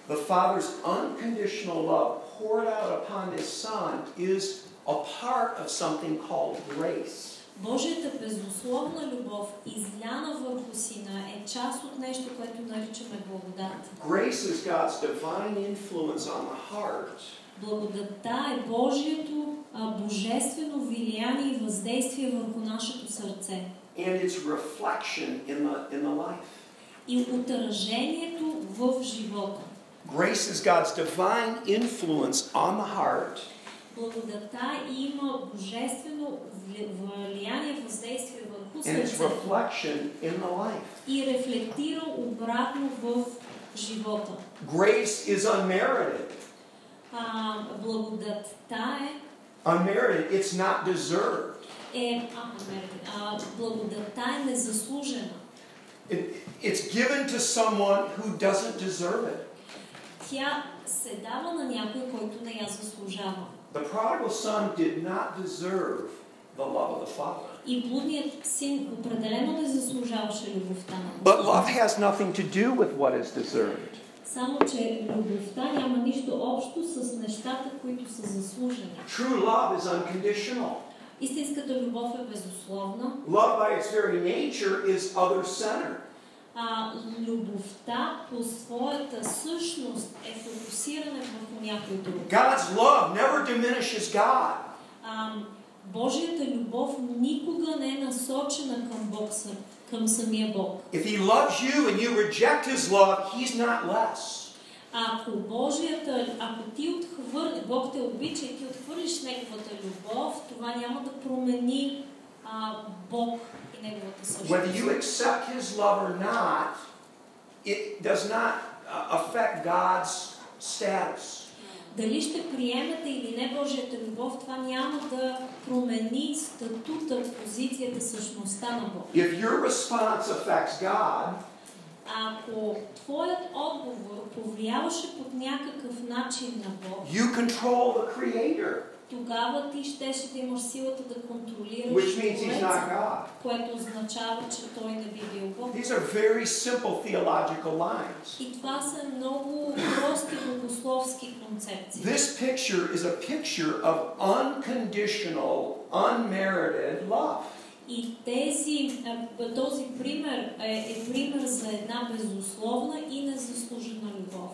The Father's unconditional love poured out upon His Son is a part of something called grace. Божията безусловна любов, изляна върху Сина, е част от нещо, което наричаме благодат. Grace is God's divine influence on the heart Благодатта е Божието божествено влияние и въздействие върху нашето сърце. and its reflection in the, in the life. И отражението в живота. Grace is God's divine influence on the heart Благодатта има божествено вли- влияние, въздействие върху сърцето reflection in the life. и рефлектира обратно в живота. Grace is unmerited. А, благодатта е Unmerited, it's not deserved. е, а, благодатта е незаслужена. It, it's given to someone who doesn't deserve it. Тя се дава на някой, който не я заслужава. The prodigal son did not deserve the love of the father. И блудният син определено не заслужаваше любовта на But Бога. love has nothing to do with what is deserved. Само, че любовта няма нищо общо с нещата, които са заслужени. True love is unconditional. Истинската любов е безусловна, Love, by its very nature, is other centered. А любовта по своята същност е фокусиране върху някой друг. God's love never diminishes God. А, Божията любов никога не е насочена към Бог, към самия Бог. If He loves you and you reject His love, He's not less. Ако Божията, ако ти отхвърли, Бог те обича и ти отхвърлиш Неговата любов, това няма да промени а, Бог Неговата Whether същност. you accept His love or not, it does not uh, affect God's status. Дали ще приемете или не Божията любов, това няма да промени статута, позицията, същността на Бог. If your response affects God, Ако твоят отговор повлияваше под някакъв начин на Бог, you control the Creator, тогава ти щеше да имаш силата да контролираш which means He's not Твореца, God. което означава, че той не би бил Бог. These are very simple theological lines. И това са много прости богословски концепция. This picture is a picture of unconditional, unmerited love. И тези, този пример е, е пример за една безусловна и незаслужена любов.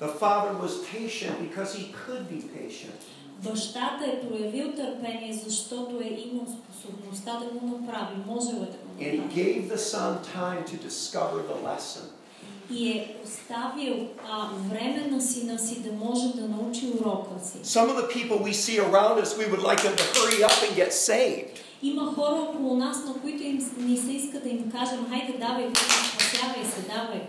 The father was patient because he could be patient. Бащата е проявил търпение, защото е имал способността да го направи, можел е да го And he направи. gave the son time to discover the lesson. И е оставил а, време на сина си да може да научи урока си. Some of the people we see around us, we would like them to hurry up and get saved. Има хора около нас, на които им, ни се иска да им кажем, хайде давай, спасявай се, давай.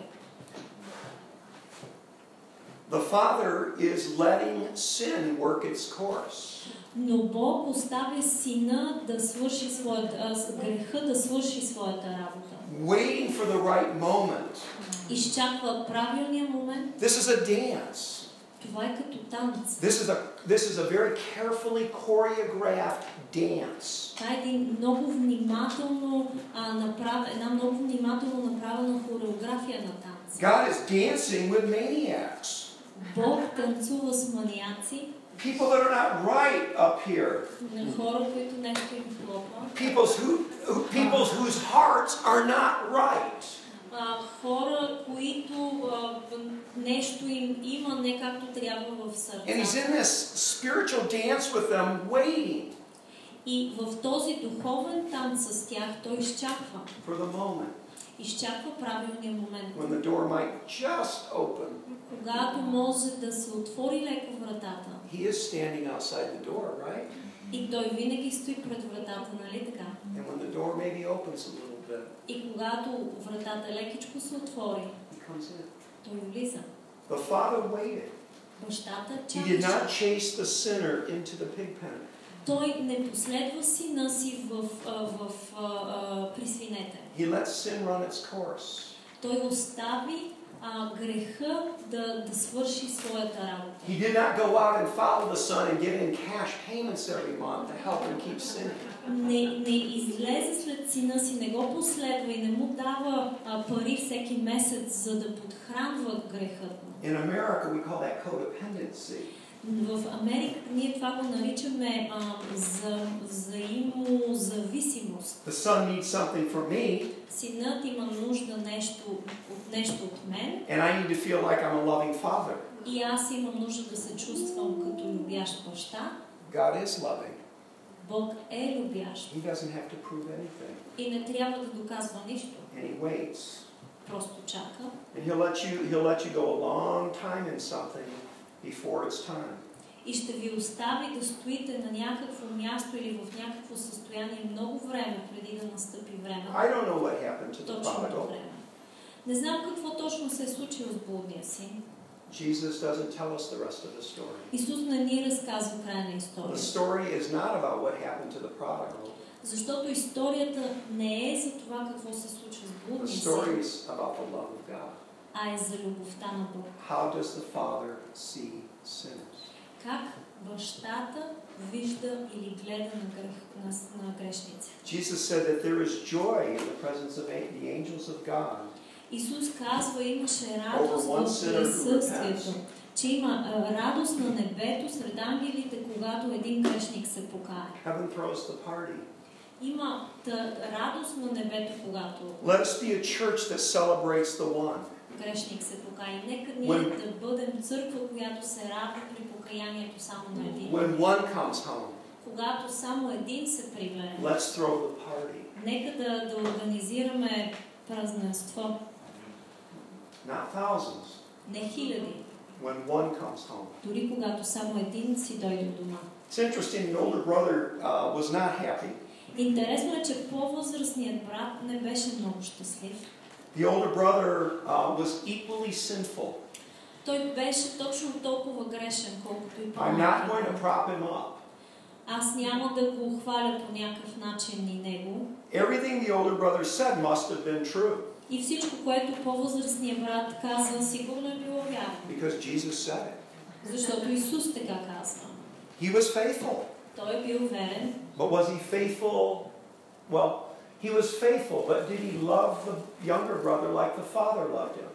The father is letting sin work its course. Но Бог оставя сина да свърши своята, а, с греха да свърши своята работа. Waiting for the right moment. Изчаква правилния момент. This is a dance. Това е като танц. This is a this is a very carefully choreographed dance. Това е един много внимателно а, направ... една много внимателно направена хореография на танц. God is dancing with maniacs. Бог танцува с маниаци, People that are not right up here. на хора, които нещо им хлопва. People's who, who people's whose hearts are not right. А, хора, които а, нещо им има не както трябва в And he's сърцата. in this spiritual dance with them, waiting И в този духовен танц с тях той изчаква. for the moment Изчаква правилния момент. when the door might just open. Когато може да се отвори леко вратата. He is standing outside the door, right? И той винаги стои пред вратата, нали така? And when the door maybe opens a little bit, И когато вратата лекичко се отвори, he comes in. той влиза. The father waited. Бащата He did not чакаше. chase the sinner into the pig pen. Той не последва сина си в, в, а, а, при свинете. He let sin run its course. Той остави а, греха да, да свърши своята работа. He did not go out and follow the son and give him cash payments every month to help him keep sinning. Не, не излезе след сина си, не го последва и не му дава а, пари всеки месец, за да подхранва грехът му. In America, we call that codependency. В Америка ние това го наричаме а, за, взаимозависимост. The son needs something from me, Синът има нужда нещо, от нещо от мен and I need to feel like I'm a loving father. и аз имам нужда да се чувствам като любящ баща. God is loving. Бог е любящ He doesn't have to prove anything. и не трябва да доказва нищо. And he waits. Просто чака And he'll let you he'll let you go a long time in something before it's time. и ще ви остави да стоите на някакво място или в някакво състояние много време преди да настъпи време. I don't know what happened to the Точното prodigal. време. Не знам какво точно се е случило с блудния син. Jesus doesn't tell us the rest of the story. Исус не ни разказва края на The историята. story is not about what happened to the prodigal. Защото историята не е за това какво се случва с The блудния story син, is about the love of God. А е за любовта на Бог. How does the Father see sinners? Как бащата вижда или гледа на, грех, на, на грешници. Jesus said that there is joy in the presence of the angels of God Исус казва, имаше радост в присъствието, че има радост на небето сред ангелите, когато един грешник се покае. Има радост на небето, когато Let us be a church that celebrates the one. Грешник се покае. Нека ние When- да бъдем църква, която се радва при покаянието само на един. When one comes home, Когато само един се прибере, let's throw the party. нека да, да организираме празненство. Not thousands. Не хиляди, When one comes home. дори когато само един си дойде дома. It's interesting, the older brother uh, was not happy. Интересно е, че по-възрастният брат не беше много щастлив. The older brother uh, was equally sinful. Той беше точно толкова грешен, колкото и I'm not going to по-малкият. prop him up. Аз няма да го хваля по някакъв начин и него. Everything the older brother said must have been true И всичко, което по-възрастният брат каза, сигурно е било вярно. because Jesus said it. Защото Исус така казва. He was faithful. Той е бил верен, But was he faithful? Well, he was faithful, but did he love the younger brother like the father loved him?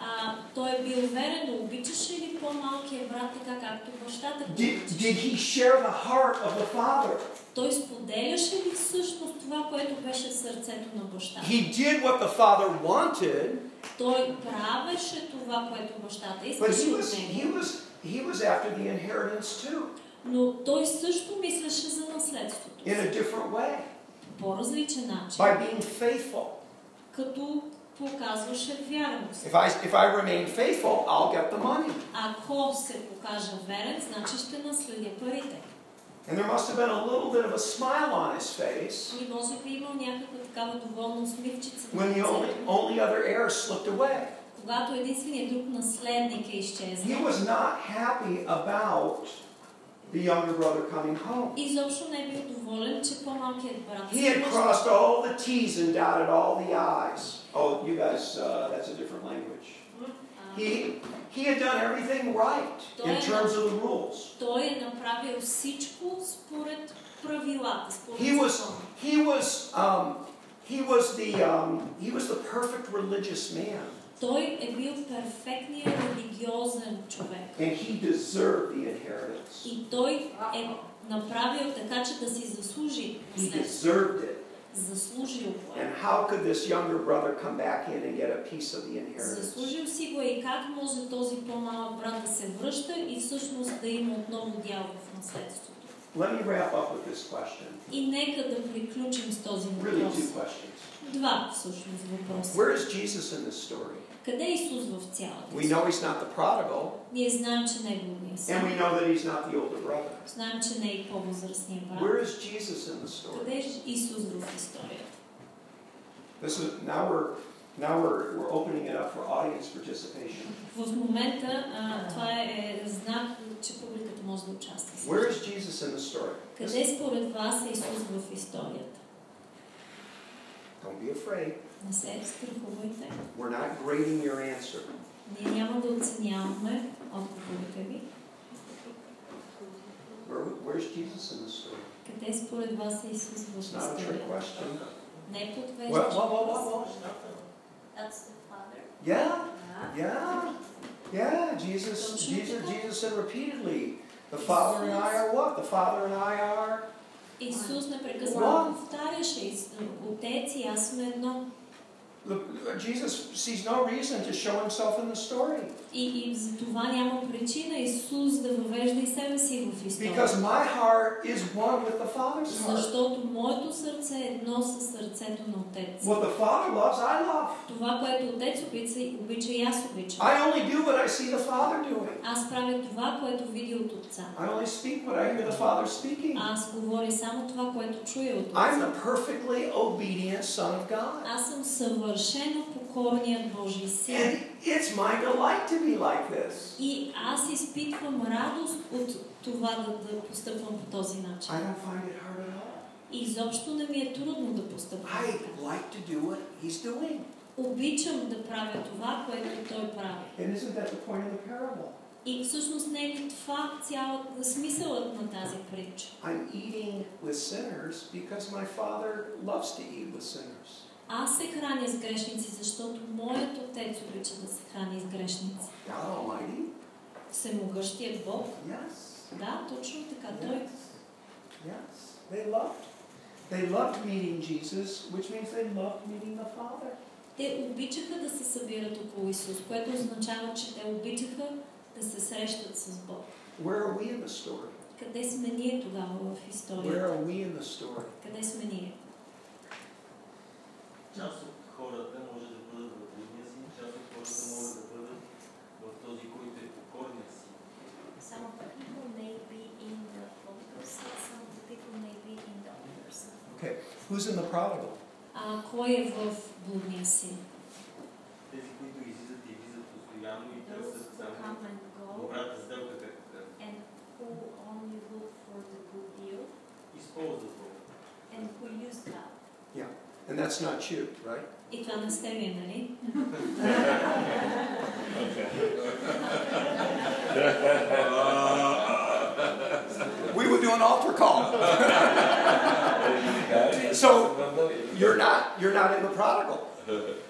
А, той е бил верен, но обичаше ли по-малкия брат така, както бащата го Did, обичаше? did he share the heart of the Father? Той споделяше ли всъщност това, което беше в сърцето на бащата? He did what the Father wanted, Той правеше това, което бащата but искаше he от was, he него, was, he was after the inheritance too, но той също мислеше за наследството. in a different way, По по-различен начин, by being faithful. като показваше вярност. If I, if I remain faithful, I'll get the money. Ако се покажа верен, значи ще наследя парите. And there must have been a little bit of a smile on his face И може би имал някаква такава доволна усмивчица на when the only, only other heir slipped away. когато единственият друг наследник е He was not happy about the younger brother coming home. He had crossed all the T's and dotted all the I's. Oh, you guys, uh, that's a different language. He, he had done everything right in terms of the rules. He was, he was, um, he was the, um, he was the perfect religious man. Той е бил перфектният религиозен човек. and he deserved the inheritance. И той е направил така, че да си заслужи He deserved it. Заслужил го е. And how could this younger brother come back in and get a piece of the inheritance? Заслужил си го и как може този по-малък брат да се връща и всъщност да има отново дял в наследството. Let me wrap up with this question. И нека да приключим с този Really, въпрос. two questions. Два всъщност въпроса. Where is Jesus in this story? Къде е Исус в цялата We история? know he's not the prodigal, Ние знаем, че не е блудния and син. we know that he's not the older brother. Знаем, че не е и по-възрастния брат. Where is Jesus in the story? Къде е Исус в историята? This is now we're now we're, we're opening it up for audience participation. В момента а, това е знак, че публиката може да участва. Where is Jesus in the story? Къде според вас е Исус в историята? Don't be afraid. Не се страхувайте. We're not grading your answer. Ние няма да оценяваме отговорите ви. Where, where's Jesus in the story? Къде според вас е Исус в It's not a trick историята? question. Не е What, подвеждащ. what, what, what, what? That's the Father. Yeah, yeah, yeah. Jesus, Don't you Jesus, think? Jesus said repeatedly, the Father and I are what? The Father and I are. Исус What? непрекъснато повтаряше, «Ис- Отец и аз сме едно. Look, Jesus sees no reason to show himself in the story И, и за това няма причина Исус да въвежда и себе си в историята. because my heart is one with the Father's heart. Защото моето сърце е едно с сърцето на Отец. What the Father loves, I love. Това, което Отец обича, обича и аз обичам. I only do what I see the Father doing. Аз правя това, което видя от Отца. I only speak what I hear the Father speaking. Аз говоря само това, което чуя от I'm Отца. the perfectly obedient Son of God. Аз съм Съвършено покорният Божий син. It's my delight to be like this. И аз изпитвам радост от това да, да постъпвам по този начин. I don't find it hard at all. Изобщо не ми е трудно да постъпвам I така. like to do what He's doing. Обичам да правя това, което Той прави. And isn't that the point of the parable? И всъщност не е това цялата смисълът на тази притча? I'm eating with sinners because my Father loves to eat with sinners. Аз се храня с грешници, защото моят отец обича да се храни с грешници. Всемогъщият Бог. Yes. Да, точно така. Той Yes. Yes. They loved. They loved meeting Jesus, which means they loved meeting the Father. Те обичаха да се събират около Исус, което означава, че те обичаха да се срещат с Бог. Where are we in the story? Къде сме ние тогава в Where историята? are we in the story? Къде сме ние? Част от хората може да бъдат в блудния си, част от хората могат да бъдат в този, който е покорния си. Some of the people may be in the focus, some of the people may be in the person. Okay. Who's in the prodigal? А кой е в блудния син? Тези, които излизат и влизат постоянно и Those търсят who само come and go добрата сделка, както казвам. and who only look for the good deal Използват го. and who use that. And that's not you, right? İkramı seviyorum we would do an altar call. so you're not you're not in the prodigal.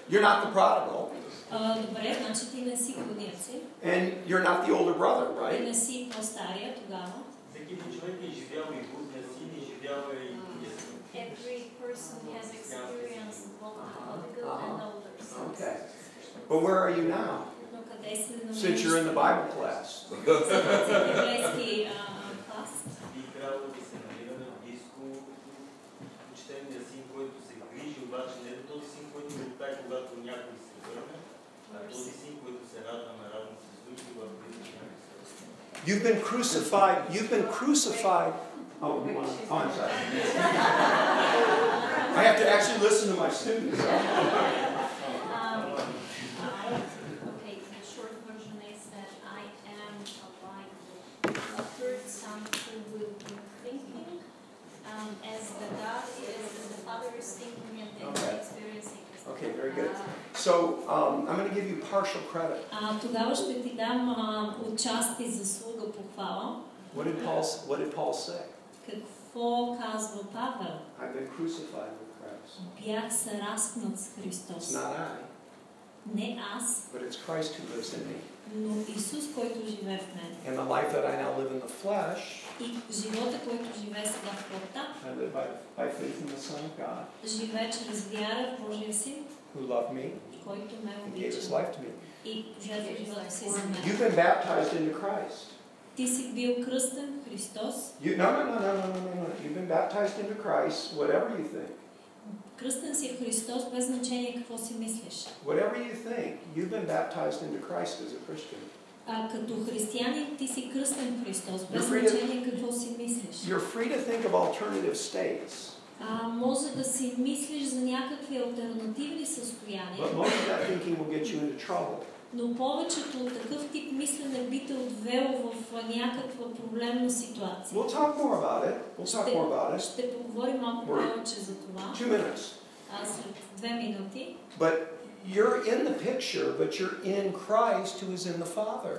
You're not the prodigal. And you're not the older brother, right? every person has experienced both prodigal uh -huh. and uh-huh. older sons. Okay. But where are you now? Since you're in the Bible uh, class. You've been crucified. You've been crucified Oh, you want- oh, I'm sorry. I have to actually listen to my students. Um, I, okay, the short version is that I am like a third son who will be thinking um, as the God is, as the Father is thinking and then Okay. experiencing. Okay, very good. So um, I'm going to give you partial credit. А, тогава ще ти дам а, отчасти заслуга похвала. What did Paul What did Paul say? Какво казва Павел? I've been crucified with Christ. Бях се разпнат с It's Христос. not I, Не аз, but it's Christ who lives in me. но Исус, който живее в мен. And the life that I now live in the flesh, И живота, който живее сега в плотта, I live by, by faith in the Son of God, живее чрез вяра в Божия Син, who loved me който ме and gave his обича life to me. и пожертва живота си за You've мен. been baptized into Christ. Ти си бил кръстен Христос? You, no, no, no, no, no, no, no. You've been baptized into Christ, whatever you think. Кръстен си Христос без значение какво си мислиш. Whatever you think, you've been baptized into Christ as a Christian. А като християнин ти си кръстен Христос без значение какво си мислиш. You're free to think of alternative states. А, може да си мислиш за някакви альтернативни състояния. But most of that thinking will get you into trouble. Но повечето от такъв тип мислене би те отвело в някаква проблемна ситуация. We'll talk more about it. We'll talk more about it. Ще поговорим малко повече за това Two minutes. а, след две минути. But you're in the picture, but you're in Christ who is in the Father.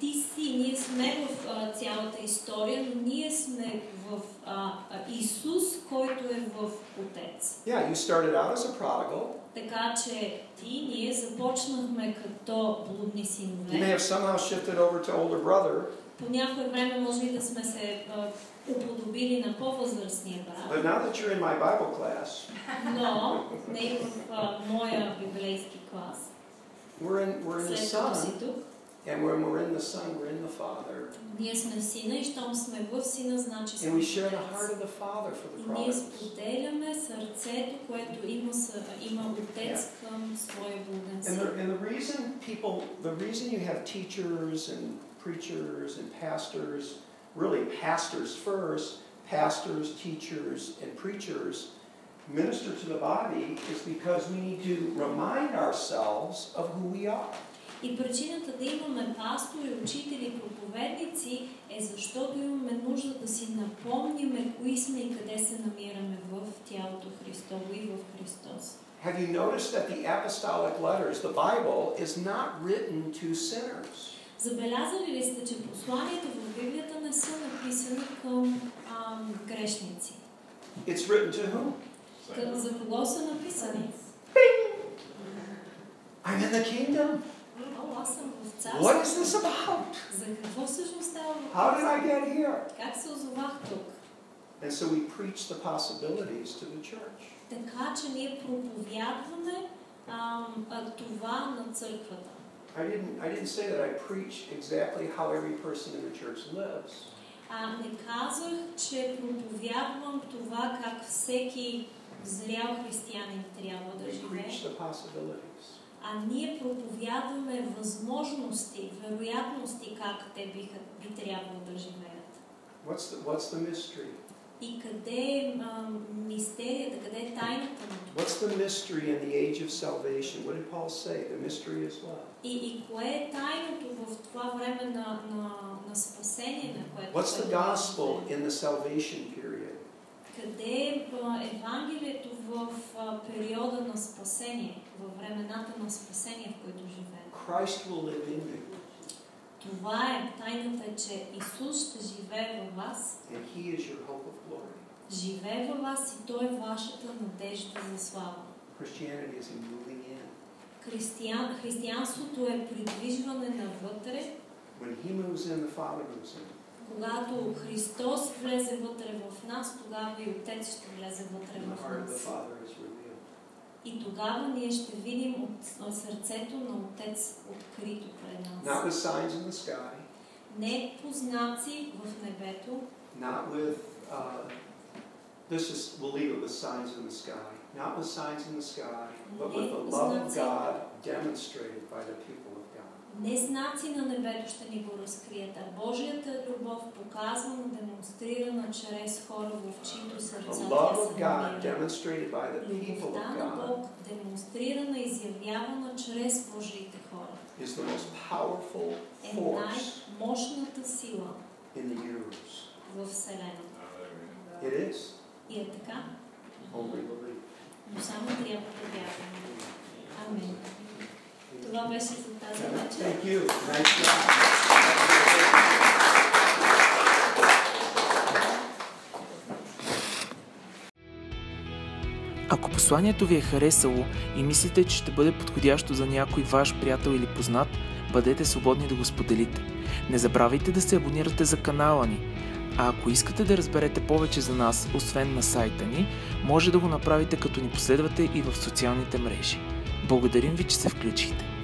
Ти си, ние сме в а, цялата история, но ние сме в а, Исус, който е в Отец. Yeah, you started out as a prodigal. Така че ти, ние започнахме като блудни You may синове. have somehow shifted over to older brother, По някое време може и да сме се а, уподобили на по-възрастния but брат, now that you're in my Bible class, но не и в а, моя библейски клас. we're in we're in the След като си Son, тук, and when we're in the Son, we're in the Father, ние сме в Сина и щом сме в Сина, значи and сме we в share the Отец. heart of the Father for the И ние prodigals. споделяме сърцето, което има, съ- има отец към своя блуден And син. the, and the reason people, the reason you have teachers and preachers and pastors, really pastors first, pastors, teachers, and preachers minister to the body is because we need to remind ourselves of who we are. И причината да имаме пастори, учители, проповедници е защото имаме нужда да си напомниме кои сме и къде се намираме в тялото Христово и в Христос. Have you noticed that the apostolic letters, the Bible, is not written to sinners? Забелязали ли сте, че посланията в Библията не са написани към ам, грешници? It's written to whom? За кого са написани? I'm in the kingdom. О, аз съм в What is царството. this about? За какво всъщност става How did I въпрос? get here? Как се озовах тук? And so we preach the possibilities to the church. Така че ние проповядваме ам, а, това на църквата. I didn't, I didn't say that I preach exactly how every person in the church lives. А не казах, че проповядвам това как всеки зрял християнин трябва да We живее, preach the possibilities. А ние проповядваме възможности, вероятности как те биха, би трябвало да живеят. What's the, what's the mystery? И къде е мистерията, къде е тайната на това? What's the mystery in the age of salvation? What did Paul say? The mystery is what? И, и кое е тайното в това време на, на, на спасение, на което What's the което gospel in the salvation period? Къде е Евангелието в периода на спасение, във времената на спасение, в които живеем? Christ will live in you, Това е тайната, е, че Исус ще живее във вас, and He is your hope of glory. живее във вас и Той е вашата надежда за слава. Christianity is a moving in. християн, християнството е придвижване навътре. When He moves in, the Father moves in. Когато Христос влезе вътре в нас, тогава и Отец ще влезе вътре в нас. И тогава ние ще видим от сърцето на Отец открито пред нас. sky, Не познаци в небето, not with, uh, this is, we'll leave it with signs in the sky. Not with signs in the sky, but with the love of God demonstrated by the people. Не знаци на небето ще ни го разкрият, а Божията любов показвана, демонстрирана чрез хора, в чието сърца тя се намира. Любовта на Бог, демонстрирана, изявявана чрез Божиите хора, is the most powerful е най-мощната сила in the universe. в Вселената. It is. И е така, но само трябва да вярваме. Амин. Това беше за тази вечер. Thank you. Nice. Ако посланието ви е харесало и мислите, че ще бъде подходящо за някой ваш приятел или познат, бъдете свободни да го споделите. Не забравяйте да се абонирате за канала ни. А ако искате да разберете повече за нас, освен на сайта ни, може да го направите като ни последвате и в социалните мрежи. Благодарим ви, че се включихте.